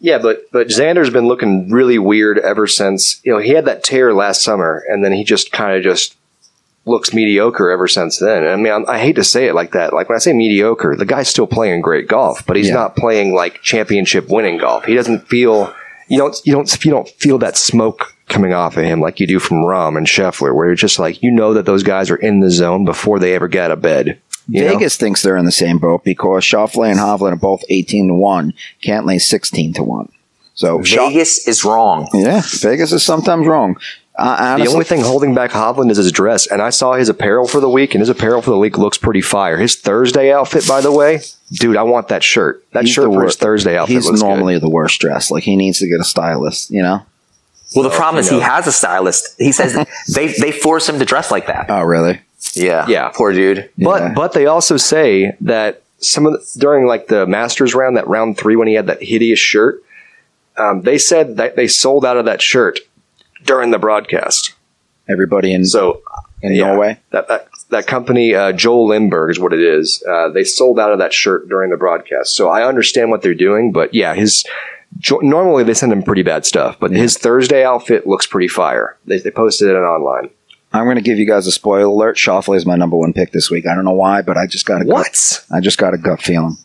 Yeah, but but Xander's been looking really weird ever since you know he had that tear last summer, and then he just kind of just looks mediocre ever since then. I mean, I'm, I hate to say it like that. Like when I say mediocre, the guy's still playing great golf, but he's Yeah. not playing like championship winning golf. He doesn't feel you don't you don't you don't feel that smoke coming off of him like you do from Rahm and Scheffler, where you're just like you know that those guys are in the zone before they ever get out of bed. you know? Vegas thinks they're in the same boat because Schauffele and Hovland are both 18 to 1. Cantlay 16 to 1. So, Scha- Vegas is wrong. yeah, Vegas is sometimes wrong. Uh, The only thing holding back Hovland is his dress, and I saw his apparel for the week, and his apparel for the week looks pretty fire. His Thursday outfit, by the way, dude, I want that shirt. That shirt the for his. Thursday outfit he's looks normally the worst dressed. Like he needs to get a stylist, you know? Well, the problem is you he has a stylist. He says they they force him to dress like that. Oh, really? Yeah, Yeah. poor dude. But Yeah. but they also say that some of the, during like the Masters round, that round three when he had that hideous shirt, um, they said that they sold out of that shirt during the broadcast. Everybody in So in yeah. Norway. that that, that company, uh, Joel Lindberg is what it is. Uh, they sold out of that shirt during the broadcast. So I understand what they're doing, but yeah, his normally they send him pretty bad stuff, but his Thursday outfit looks pretty fire. They, they posted it online. I'm going to give you guys a spoiler alert. Schauffele is my number one pick this week. I don't know why, but I just got a gut, I just got a gut feeling.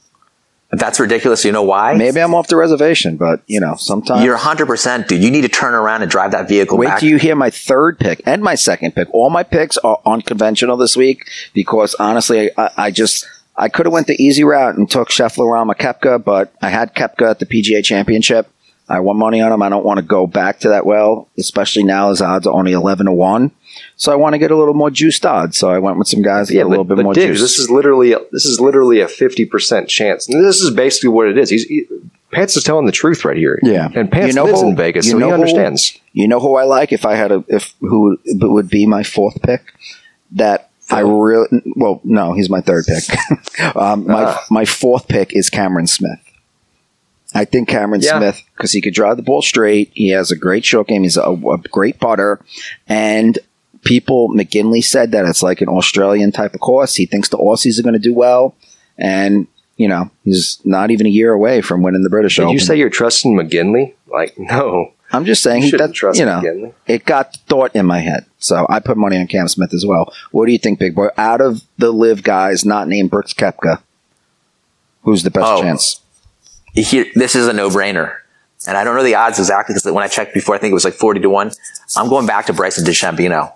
That's ridiculous. You know why? Maybe I'm off the reservation, but you know, sometimes You're 100%, dude. You need to turn around and drive that vehicle Wait back. till you hear my third pick and my second pick. All my picks are unconventional this week because honestly, I, I just I could have went the easy route and took Scheffler around Koepka, but I had Koepka at the PGA Championship. I won money on him. I don't want to go back to that well, especially now his odds are only eleven to one. So I want to get a little more juiced odds. So I went with some guys that Yeah, get a little but, bit more Diggs, juice. this is literally a, this is literally a fifty percent chance. And this is basically what it is. He's he, Pants is telling the truth right here. Yeah. and Pants You know lives who- in Vegas, you so he know who- understands. You know who I like if I had a if who would be my fourth pick? That I really well no, he's my third pick. um, my Ah. my fourth pick is Cameron Smith. I think Cameron Yeah. Smith because he could drive the ball straight. He has a great short game. He's a, a great putter, and people McGinley said that it's like an Australian type of course. He thinks the Aussies are going to do well, and you know he's not even a year away from winning the British Did Open. you say you're trusting McGinley? Like, no. I'm just saying You that, trust you know McGinley. it got thought in my head, so I put money on Cam Smith as well. What do you think, Big Boy? Out of the LIV guys, not named Brooks Koepka, who's the best Oh. chance? Here, this is a no-brainer. And I don't know the odds exactly because when I checked before, I think it was like 40 to 1. I'm going back to Bryson DeChambeau.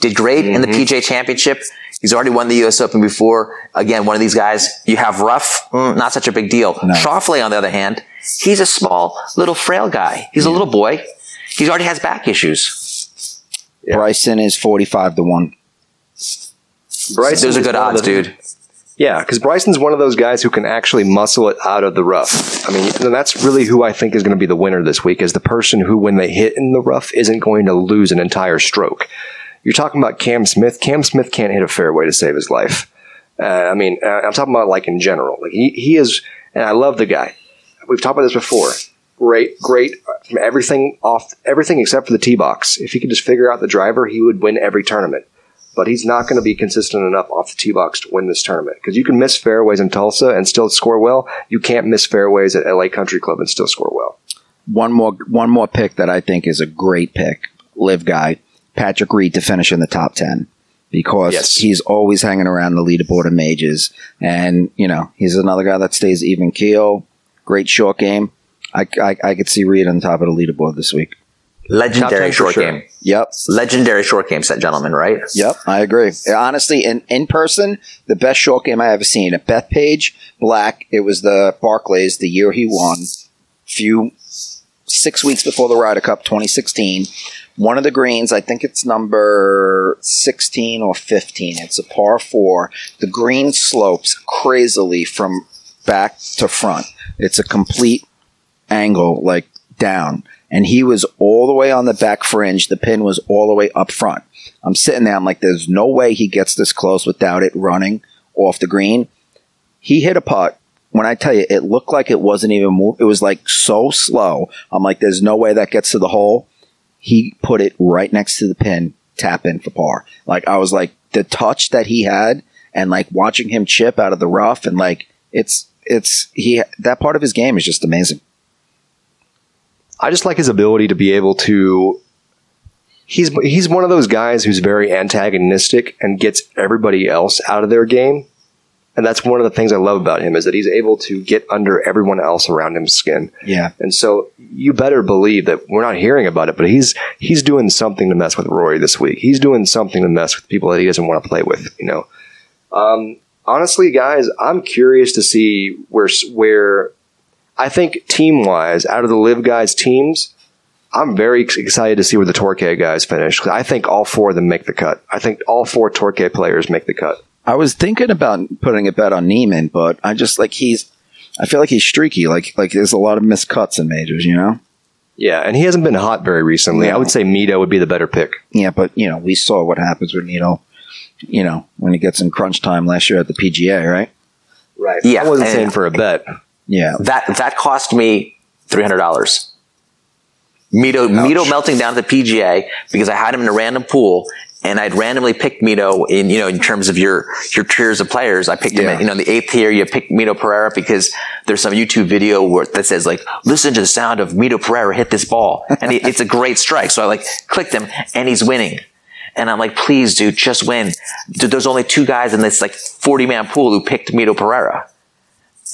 Did great in the PGA Championship. He's already won the U.S. Open before. Again, one of these guys. You have Rough, mm, not such a big deal. No. Schauffele, on the other hand, he's a small, little, frail guy. He's a little boy. He already has back issues. Bryson is forty-five to one. Bryson Those are good odds, dude. Yeah, because Bryson's one of those guys who can actually muscle it out of the rough. I mean, and that's really who I think is going to be the winner this week is the person who, when they hit in the rough, isn't going to lose an entire stroke. You're talking about Cam Smith. Cam Smith can't hit a fairway to save his life. Uh, I mean, uh, I'm talking about like in general. Like he, he is, and I love the guy. We've talked about this before. Great, great from everything off, everything except for the tee box. If he could just figure out the driver, he would win every tournament but he's not going to be consistent enough off the tee box to win this tournament. Because you can miss fairways in Tulsa and still score well. You can't miss fairways at LA Country Club and still score well. One more, one more pick that I think is a great pick. LIV guy, Patrick Reed to finish in the top ten because Yes. he's always hanging around the leaderboard of majors, and you know he's another guy that stays even keel. Great short game. I, I, I could see Reed on the top of the leaderboard this week. Legendary short sure. game. Yep. Legendary short game set, gentlemen, right? Yep, I agree. Honestly, in, in person, the best short game I ever seen at Bethpage Black. It was the Barclays the year he won. Few six weeks before the Ryder Cup, 2016. One of the greens, I think it's number 16 or 15. It's a par four. The green slopes crazily from back to front. It's a complete angle, like down. And he was all the way on the back fringe. The pin was all the way up front. I'm sitting there. I'm like, there's no way he gets this close without it running off the green. He hit a putt. When I tell you, it looked like it wasn't even move. It was like so slow. I'm like, there's no way that gets to the hole. He put it right next to the pin, tap in for par. Like I was like the touch that he had, and like watching him chip out of the rough, and like it's it's he that part of his game is just amazing. I just like his ability to be able to. He's he's one of those guys who's very antagonistic and gets everybody else out of their game, and that's one of the things I love about him is that he's able to get under everyone else around him's skin. Yeah, And so you better believe that we're not hearing about it, but he's he's doing something to mess with Rory this week. He's doing something to mess with people that he doesn't want to play with. You know, um, honestly, guys, I'm curious to see where where I think team wise, out of the LIV guys teams, I'm very excited to see where the Torque guys finish. I think all four of them make the cut. I think all four Torque players make the cut. I was thinking about putting a bet on Niemann, but I just like he's. I feel like he's streaky. Like like there's a lot of missed cuts in majors. You know. Yeah, and he hasn't been hot very recently. No. I would say Mito would be the better pick. Yeah, but you know we saw what happens with Mito. You know when he gets in crunch time last year at the PGA, right? Right. Yeah, I wasn't and- saying for a bet. Yeah, That that cost me three hundred dollars. Mito Mito melting down at the PGA because I had him in a random pool and I'd randomly picked Mito in you know in terms of your your tiers of players. I picked him Yeah. at, you know in the eighth tier. You picked Mito Pereira because there's some YouTube video where that says like listen to the sound of Mito Pereira hit this ball and it, it's a great strike. So I like clicked him and he's winning. And I'm like, please, dude, just win. Dude, there's only two guys in this like 40 man pool who picked Mito Pereira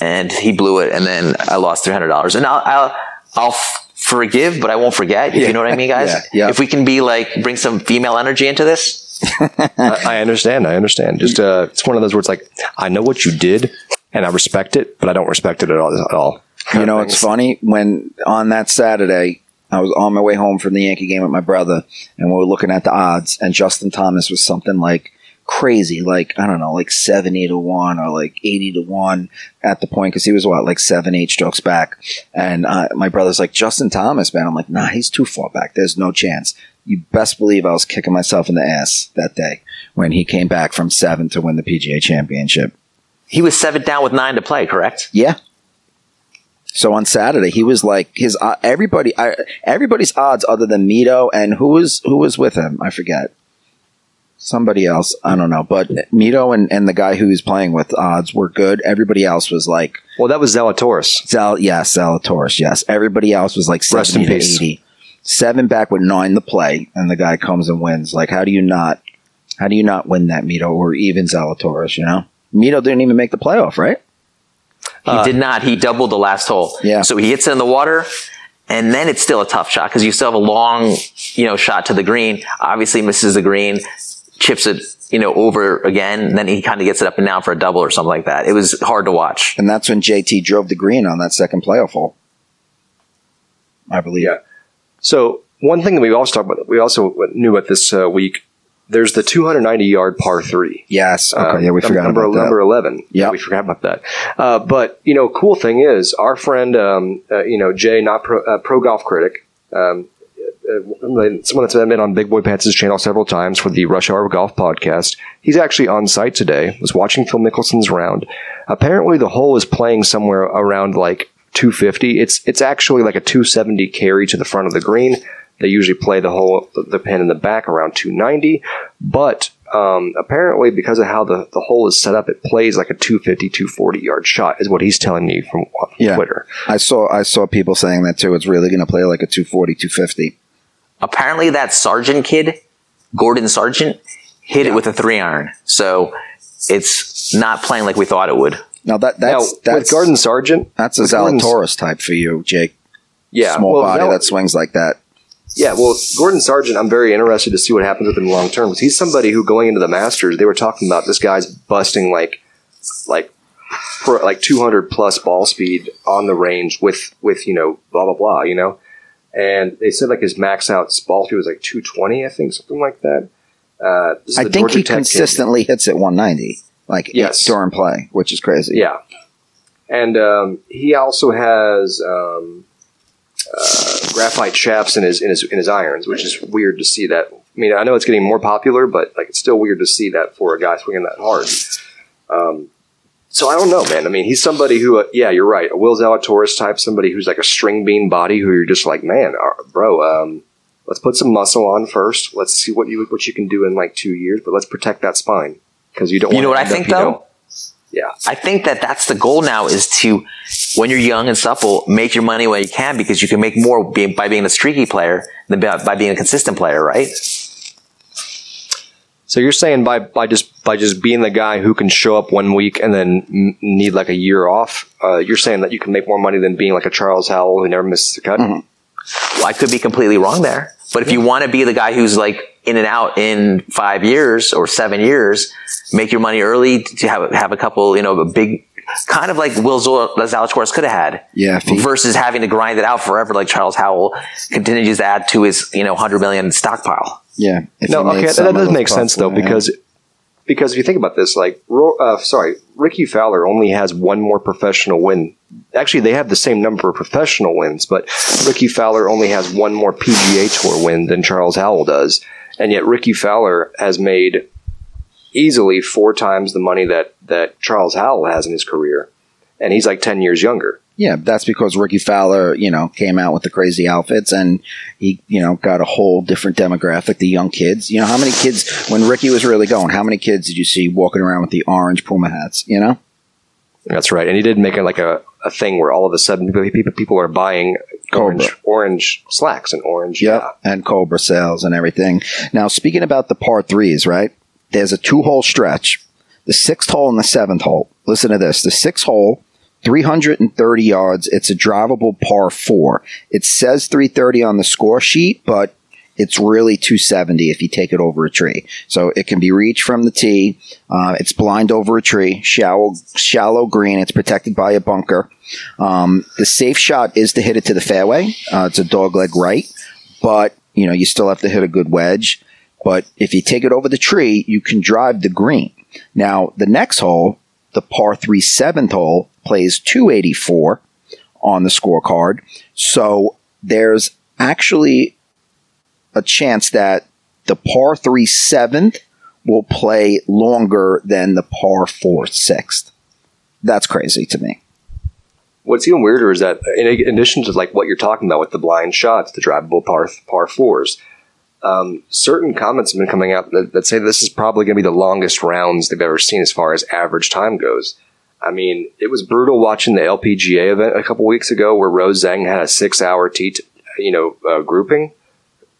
and he blew it, and then I lost three hundred dollars. And I'll I'll I'll forgive, but I won't forget. If you know what I mean, guys. Yeah, yeah. If we can be like bring some female energy into this, I, I understand. I understand. Just uh, it's one of those words. like I know what you did, and I respect it, but I don't respect it at all. At all. you know it's funny when on that Saturday I was on my way home from the Yankee game with my brother, and we were looking at the odds, and Justin Thomas was something like crazy, like I don't know, like seventy to one or like eighty to one at the point because he was what like seven, eight strokes back, and uh, my brother's like Justin Thomas, man. I'm like, nah, he's too far back. There's no chance. You best believe I was kicking myself in the ass that day when he came back from seven to win the PGA Championship. he was seven down with nine to play. Correct. Yeah, So on Saturday, he was like his uh, everybody, I, everybody's odds other than Mito and who was who was with him, I forget. Somebody else, I don't know, but Mito and, and the guy who he's playing with odds were good. Everybody else was like Well, that was Zalatoris. Zal, yes, Zalatoris, yes. Everybody else was like Rest in 70 to peace. 80. Seven back with nine to play, and the guy comes and wins. Like, how do you not, how do you not win that Mito or even Zalatoris, you know? Mito didn't even make the playoff, right? He uh, did not. He doubled the last hole. Yeah. So he hits it in the water, and then it's still a tough shot because you still have a long, you know, shot to the green. Obviously misses the green, chips it, you know, over again. And then he kind of gets it up and down for a double or something like that. It was hard to watch. And that's when JT drove the green on that second playoff hole. I believe. Yeah. So one thing that we also talked about, we also knew about this uh, week. There's the 290 yard par three. Yes. Okay. Um, yeah, we forgot number, about that. number 11. Yep. we forgot about that. Uh, but you know, cool thing is our friend, um, uh, you know, Jay, not pro, uh, pro golf critic, um, uh, someone that's been on Big Boy Pants' channel several times for the Rush Hour Golf podcast. He's actually on site today. Was watching Phil Mickelson's round. Apparently, the hole is playing somewhere around like 250. It's it's actually like a 270 carry to the front of the green. They usually play the hole, the, the pin in the back around 290, but um, apparently because of how the, the hole is set up, it plays like a 250, 240 yard shot, is what he's telling me from, from Yeah. Twitter. I saw I saw people saying that too. It's really going to play like a 240, 250. Apparently that Sargent kid, Gordon Sargent, hit it with a three iron. So it's not playing like we thought it would. Now that that's now, that's with Gordon Sargent, that's a with Gordon- Zalatoris type for you, Jake. yeah, Small well, body Zal- that swings like that. Yeah, well, Gordon Sargent, I'm very interested to see what happens with him long term. because He's somebody who going into the Masters, they were talking about this guy's busting like, like, pro, like 200 plus ball speed on the range with with you know blah blah blah, you know, and they said like his max out ball was like 220, I think, something like that. Uh, I think Georgia he Tech kid. consistently hits at 190, like Yes. during play, which is crazy. Yeah, and um, he also has um, uh, graphite shafts in his in his in his irons, which is weird to see that. I mean, I know it's getting more popular, but like it's still weird to see that for a guy swinging that hard. Um, so I don't know, man. I mean, he's somebody who, uh, yeah, you're right, a Will Zalatoris type, somebody who's like a string bean body, who you're just like, man, uh, bro, um, let's put some muscle on first. Let's see what you what you can do in like two years, but let's protect that spine because you don't. You know what I end up, think, you know- though? yeah. I think that that's the goal now is to, when you're young and supple, make your money when you can because you can make more being, by being a streaky player than by, by being a consistent player, right? So you're saying by, by just by just being the guy who can show up one week and then m- need like a year off, uh, you're saying that you can make more money than being like a Charles Howell who never misses a cut. Well, I could be completely wrong there. But if you want to be the guy who's like in and out in five years or seven years, make your money early to have, have a couple, you know, a big, kind of like Will Zalatoris could have had. Yeah, versus having to grind it out forever like Charles Howell continues to add to his, you know, 100 million stockpile. Yeah. No, okay, some that does make sense though yeah. because because if you think about this, like, uh, sorry, Rickie Fowler only has one more professional win. Actually, they have the same number of professional wins, but Rickie Fowler only has one more PGA Tour win than Charles Howell does, and yet Rickie Fowler has made easily four times the money that that Charles Howell has in his career, and he's like ten years younger. Yeah, that's because Rickie Fowler, you know, came out with the crazy outfits and he, you know, got a whole different demographic, the young kids. You know, how many kids, when Rickie was really going, how many kids did you see walking around with the orange Puma hats, you know? That's right, and he did make it like a, a thing where all of a sudden people people, are buying orange Cobra. orange slacks and orange. Yep. And Cobra sales and everything. Now, speaking about the par threes, right? There's a two hole stretch, the sixth hole and the seventh hole. Listen to this. The sixth hole, 330 yards. It's a drivable par four. It says 330 on the score sheet, but it's really 270 if you take it over a tree. So it can be reached from the tee. Uh, it's blind over a tree, shallow, shallow green. It's protected by a bunker. Um, the safe shot is to hit it to the fairway. Uh, it's a dog leg right, but you know you still have to hit a good wedge. But if you take it over the tree, you can drive the green. Now the next hole, the par three seventh hole, plays 284 on the scorecard. So there's actually a chance that the par three seventh will play longer than the par four sixth. That's crazy to me. what's even weirder is that in addition to like what you're talking about with the blind shots, the drivable par par fours, um, certain comments have been coming out that, that say this is probably going to be the longest rounds they've ever seen as far as average time goes. I mean, it was brutal watching the LPGA event a couple weeks ago where Rose Zhang had a six-hour T, t- you know, uh, grouping.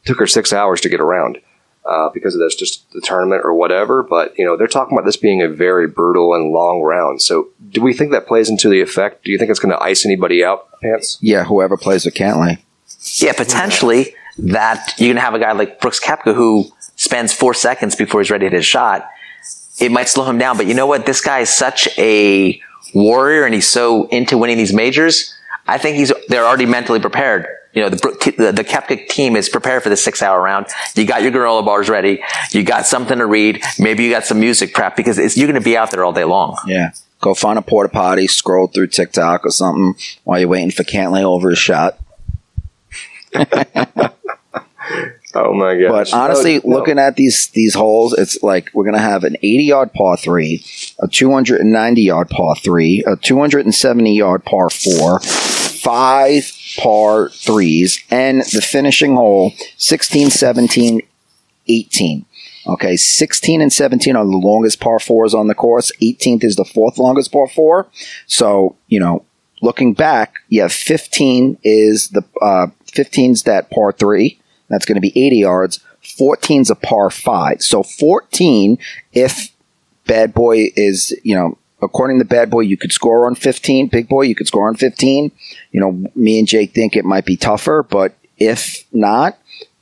Took her six hours to get around uh, because of this, just the tournament or whatever. But you know, they're talking about this being a very brutal and long round. So, do we think that plays into the effect? Do you think it's going to ice anybody out, Pants? Yeah, whoever plays with Cantlay. Yeah, potentially that you're going to have a guy like Brooks Koepka who spends four seconds before he's ready to hit his shot. It might slow him down, but you know what? This guy is such a warrior and he's so into winning these majors. I think he's, they're already mentally prepared. You know, the, the, the Koepka team is prepared for the six hour round. You got your granola bars ready. You got something to read. Maybe you got some music prep because you're going to be out there all day long. Yeah. Go find a porta potty, scroll through TikTok or something while you're waiting for Cantlay over his shot. Oh my gosh! But honestly, No, no. looking at these these holes, it's like we're gonna have an 80 yard par three, a 290 yard par three, a 270 yard par four, five par threes, and the finishing hole 16, 17, 18. Okay, 16 and 17 are the longest par fours on the course. 18th is the fourth longest par four. So, you know, looking back, yeah, 15 is the uh, 15's that par three. That's going to be 80 yards. 14's a par five. So 14, if Bad Boy is, you know, according to Bad Boy, you could score on 15. Big Boy, you could score on 15. You know, me and Jake think it might be tougher, but if not,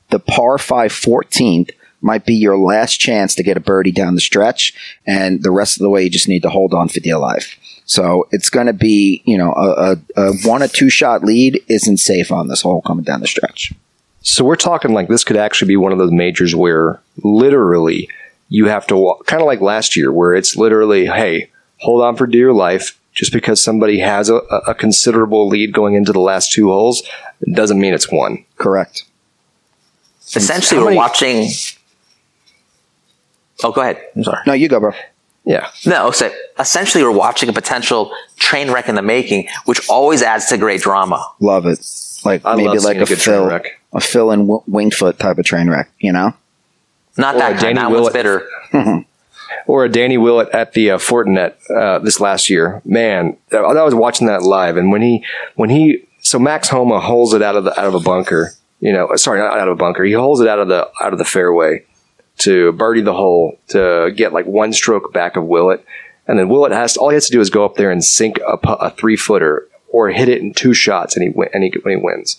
the par 5 14th might be your last chance to get a birdie down the stretch. And the rest of the way, you just need to hold on for dear life. So it's going to be, you know, a, a, a one or two shot lead isn't safe on this hole coming down the stretch. So we're talking like this could actually be one of those majors where literally you have to walk, kind of like last year, where it's literally, hey, hold on for dear life. Just because somebody has a, a considerable lead going into the last two holes doesn't mean it's one. Correct. Essentially, How we're watching. Oh, go ahead. I'm sorry. No, you go, bro. Yeah. No, so essentially, we're watching a potential train wreck in the making, which always adds to great drama. Love it. Like I maybe love like a a good train wreck. A Phil and w- Winged Foot type of train wreck. You know, Not Or that a kind. Danny That one's Willett. bitter. Or a Danny Willett at the uh, Fortinet uh, this last year. Man, I I was watching that live, and when he when he so Max Homa holds it out of the out of a bunker. You know, sorry, not out of a bunker. He holds it out of the out of the fairway to birdie the hole to get like one stroke back of Willett, and then Willett has to, all he has to do is go up there and sink a, a three footer or hit it in two shots, and he win, and he, when he wins.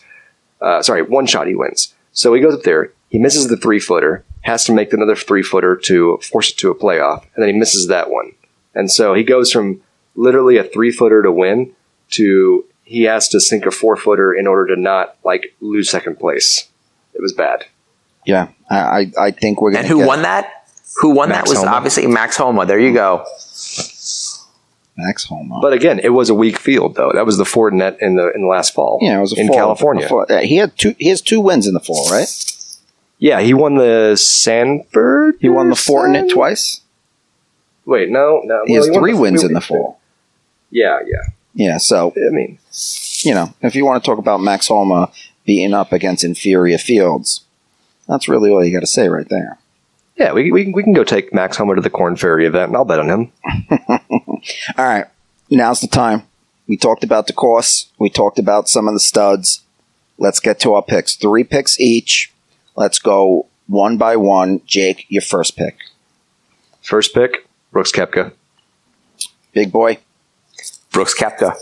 Uh, sorry, one shot he wins. So he goes up there, he misses the three footer, has to make another three footer to force it to a playoff, and then he misses that one. And so he goes from literally a three footer to win to he has to sink a four footer in order to not like lose second place. It was bad. yeah. I I, I think we're gonna. And who get won that? Who won Max that was Homa. obviously Max Homa. There you go. Max Homa. But again, it was a weak field though. That was the Fortinet in the in the last fall. yeah, it was a in fall- California. fall- he had two. He has two wins in the fall, right? Yeah, he won the Sanford. He won the Fortinet twice. Wait, no, no. He well, has won three the- wins in the fall. Yeah, yeah. Yeah, so I mean, you know, if you want to talk about Max Homa beating up against inferior fields, that's really all you got to say right there. Yeah. We we, we can go take Max Homa to the Korn Ferry event, and I'll bet on him. All right, now's the time. We talked about the course. We talked about some of the studs. Let's get to our picks. Three picks each. Let's go one by one. Jake, your first pick. First pick, Brooks Koepka. Big boy. Brooks Koepka.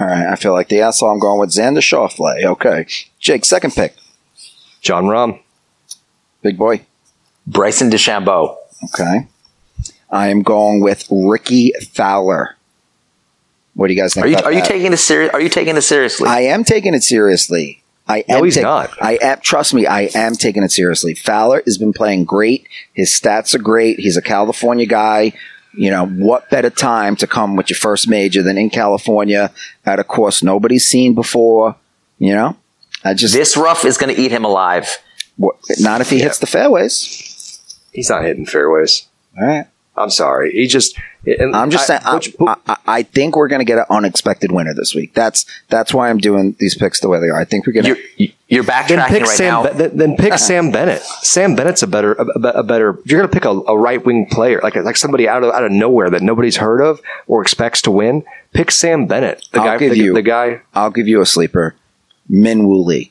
All right, I feel like the asshole. I'm going with Xander Schauffele. Okay. Jake, second pick. Jon Rahm. Big boy. Bryson DeChambeau. Okay. I am going with Rickie Fowler. What do you guys think? Are you about are you that? taking this serious? Are you taking this seriously? I am taking it seriously. I No, am he's tak- not. I am. Trust me, I am taking it seriously. Fowler has been playing great. His stats are great. He's a California guy. You know what better time to come with your first major than in California at a course nobody's seen before? You know, I just this rough is going to eat him alive. what, not if he hits the fairways. He's not hitting fairways. All right. I'm sorry. He just. I'm just I- saying. I, which- I, I think we're going to get an unexpected winner this week. That's that's why I'm doing these picks the way they are. I think we're going You're, to. you're then backtracking pick right Sam. now. Be- then, then pick Sam Bennett. Sam Bennett's a better, a, a- a better. If you're going to pick a, a right wing player, like like somebody out of out of nowhere that nobody's heard of or expects to win, pick Sam Bennett. The I'll guy, give the, you- the guy. I'll give you a sleeper. Min Woo Lee.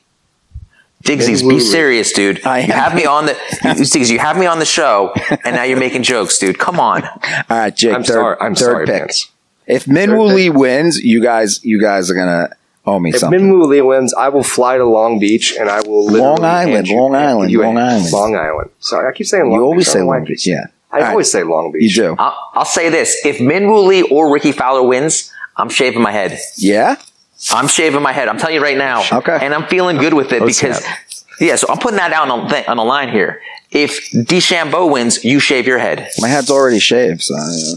Digsies, be serious, dude. I you have me on the Digsies, you have me on the show, and now you're making jokes, dude. Come on. All right, Jake. I'm third, sorry. I'm third sorry, pick. Vance. If Min Third Woo. Lee wins, you guys, you guys are gonna owe me If something. Minwoo Lee wins, I will fly to Long Beach and I will literally Long Island, you- Long Island, you Long Island. Long Island. Sorry, I keep saying Long Beach. you always I say don't know why Long I Beach. Yeah, I All right. always say Long Beach. you Beach. do. I'll, I'll say this: if Minwoo Lee or Rickie Fowler wins, I'm shaving my head. Yeah. I'm shaving my head. I'm telling you right now. Okay. And I'm feeling good with it Oh, because, snap. yeah. So I'm putting that down on the, on the line here. If DeChambeau wins, you shave your head. My head's already shaved, so uh,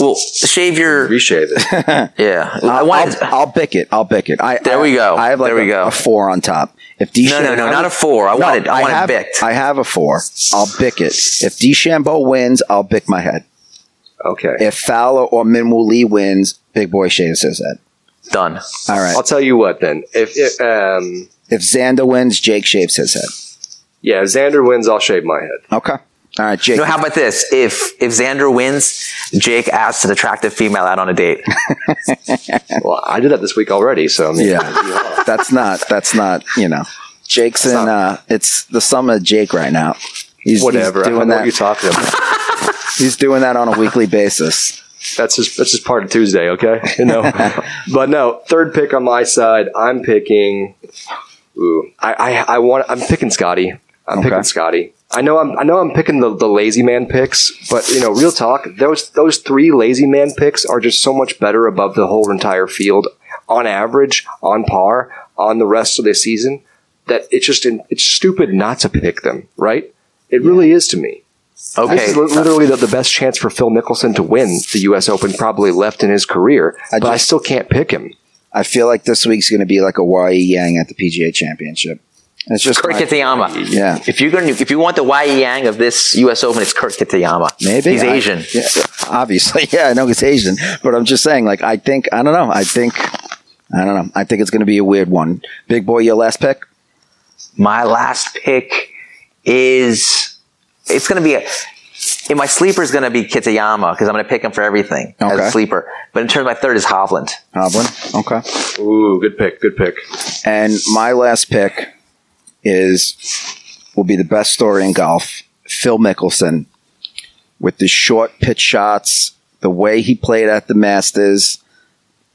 Well, shave your. Reshave it. Yeah. I I'll, want. I'll, I'll bick it. I'll bick it. I, There I- we go. I have like There we a, go. a four on top. If no, DeChambeau, no, no, not a four. I want it. I want have, it bicked. I have a four. I'll bick it. If DeChambeau wins, I'll bick my head. Okay. If Fowler or Minwoo Lee wins, Big Boy shaves his head. Done. All right. I'll tell you what then. If it, um, If Xander wins, Jake shaves his head. yeah, if Xander wins, I'll shave my head. Okay. All right, Jake. No, how about this? If if Xander wins, Jake asks an attractive female out on a date. Well, I did that this week already, so I mean, yeah, that's not. That's not. You know, Jake's in. not- Uh, it's the summer of Jake right now. He's, whatever. He's I don't doing know what you're that. talking about. He's doing that on a weekly basis. That's just that's just part of Tuesday, okay? You know. but no, third pick on my side. I'm picking. Ooh, I I, I want. I'm picking Scotty. I'm Okay. picking Scotty. I know I'm I know I'm picking the, the lazy man picks, but you know, real talk, those those three lazy man picks are just so much better above the whole entire field on average, on par, on the rest of the season that it's just it's stupid not to pick them, right? It really is to me. This Okay. is literally the, the best chance for Phil Mickelson to win the U.S. Open probably left in his career, I but I still can't pick him. I feel like this week's going to be like a Y.E. Yang at the PGA Championship. It's just Kurt my- Kitayama. Yeah. If you're going to, if you want the Y.E. Yang of this U.S. Open, it's Kurt Kitayama. Maybe he's I- Asian. yeah, obviously, yeah, I know he's Asian, but I'm just saying, like, I think I don't know. I think I don't know. I think it's going to be a weird one. Big boy, your last pick. My last pick is it's going to be a. In my sleeper is going to be Kitayama because I'm going to pick him for everything as Okay. a sleeper. But in terms of my third is Hovland. Hovland. Okay. Ooh, good pick, good pick. And my last pick is will be the best story in golf. Phil Mickelson with the short pitch shots, the way he played at the Masters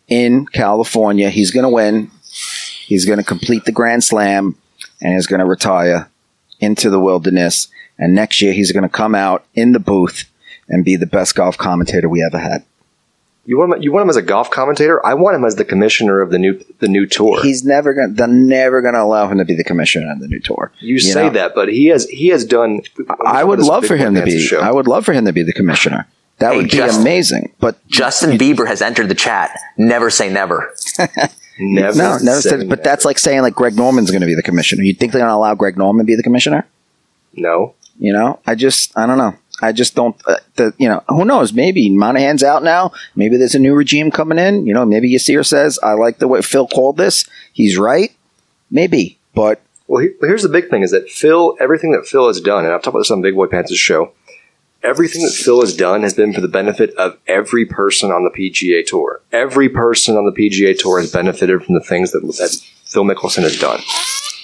in California. He's going to win. He's going to complete the Grand Slam and he's going to retire into the wilderness. And next year he's going to come out in the booth and be the best golf commentator we ever had. You want him? You want him as a golf commentator? I want him as the commissioner of the new the new tour. He's never going. to They're never going to allow him to be the commissioner of the new tour. you say know? that, but he has he has done. I would love for him to be. show. I would love for him to be the commissioner. That Hey, would be Justin- amazing. But Justin Bieber has entered the chat. Never say never. never. no, never say said. But that's like saying like Greg Norman's going to be the commissioner. You think they're going to allow Greg Norman to be the commissioner? no. You know, I just, I don't know. I just don't. Uh, the, you know, who knows? Maybe Monahan's out now. Maybe there's a new regime coming in. You know, maybe Yasir says, "I like the way Phil called this. He's right." Maybe, but Well, he, here's the big thing: is that Phil, everything that Phil has done, and I've talked about this on Big Boy Pants' show. Everything that Phil has done has been for the benefit of every person on the PGA Tour. Every person on the PGA Tour has benefited from the things that, that Phil Mickelson has done.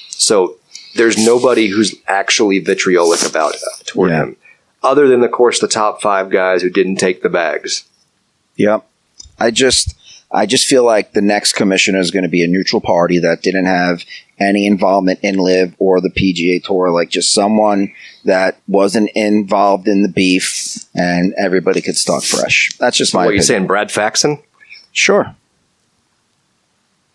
So there's nobody who's actually vitriolic about it toward Yeah. him, other than, of course, the top five guys who didn't take the bags. Yep. I just I just feel like the next commissioner is going to be a neutral party that didn't have any involvement in LIV or the PGA Tour, like just someone that wasn't involved in the beef, and everybody could start fresh. That's just my. what are you opinion. saying, Brad Faxon? Sure.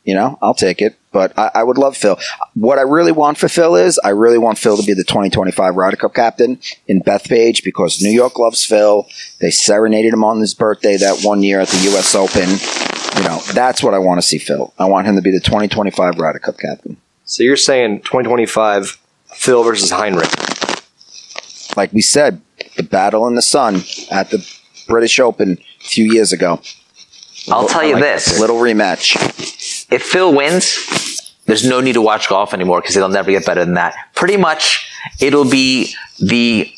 You know, I'll take it, but I, I would love Phil. What I really want for Phil is I really want Phil to be the 2025 Ryder Cup captain in Bethpage because New York loves Phil. They serenaded him on his birthday that one year at the U.S. Open. You know, that's what I want to see Phil. I want him to be the 2025 Ryder Cup captain. So you're saying 2025 Phil versus Henrik? like we said, the battle in the sun at the British Open a few years ago. I'll tell you like this: Little rematch. If Phil wins, there's no need to watch golf anymore because it'll never get better than that. Pretty much, it'll be the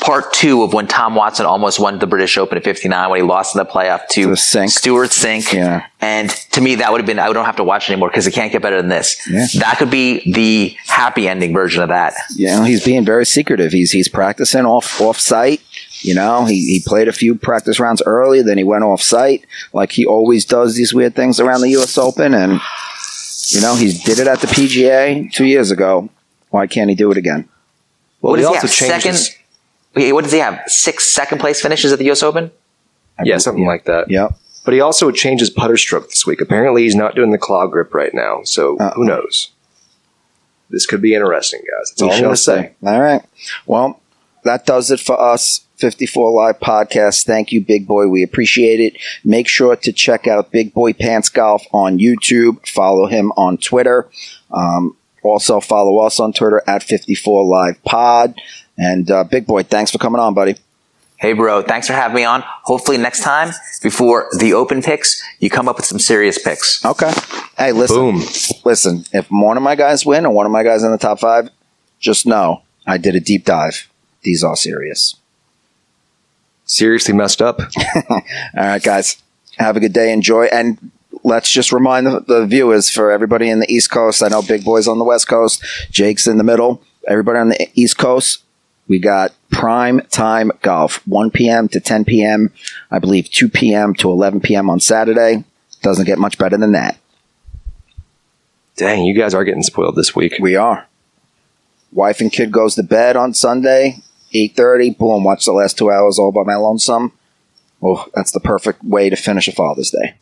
part two of when Tom Watson almost won the British Open at 59 when he lost in the playoff to, To Cink. Stewart Cink. Yeah. And to me, that would have been, I don't have to watch anymore because it can't get better than this. Yeah. That could be the happy ending version of that. You know, he's being very secretive. He's he's practicing off off site. You know, he, he played a few practice rounds early, then he went off site, like he always does these weird things around the U.S. Open, and you know he did it at the PGA two years ago. Why can't he do it again? Well, what he does he also have? Second, wait, what does he have? Six second place finishes at the US Open? Yeah, something like that. Yep. But he also changed his putter stroke this week. Apparently, he's not doing the claw grip right now. So Uh-oh. who knows? This could be interesting, guys. That's all I'm going to say. All right. Well, that does it for us. 54 Live Podcast. Thank you, Big Boy. We appreciate it. Make sure to check out Big Boy Pants Golf on YouTube. Follow him on Twitter. Um, also, follow us on Twitter at 54 Live Pod. And uh, Big Boy, thanks for coming on, buddy. Hey, bro, thanks for having me on. Hopefully, next time before the open picks, you come up with some serious picks. Okay. Hey, listen. Boom. Listen, if one of my guys win or one of my guys in the top five, just know I did a deep dive. These are serious. Seriously messed up. All right, guys. Have a good day. Enjoy. And let's just remind the, the viewers for everybody in the East Coast. I know Big Boy's on the West Coast. Jake's in the middle. Everybody on the East Coast. We got prime time golf, 1 p.m. to 10 p.m. I believe 2 p.m. to 11 p.m. on Saturday. Doesn't get much better than that. Dang, you guys are getting spoiled this week. We are. Wife and kid goes to bed on Sunday, 8.30. Boom, watch the last two hours all by my lonesome. Oh, that's the perfect way to finish a Father's Day.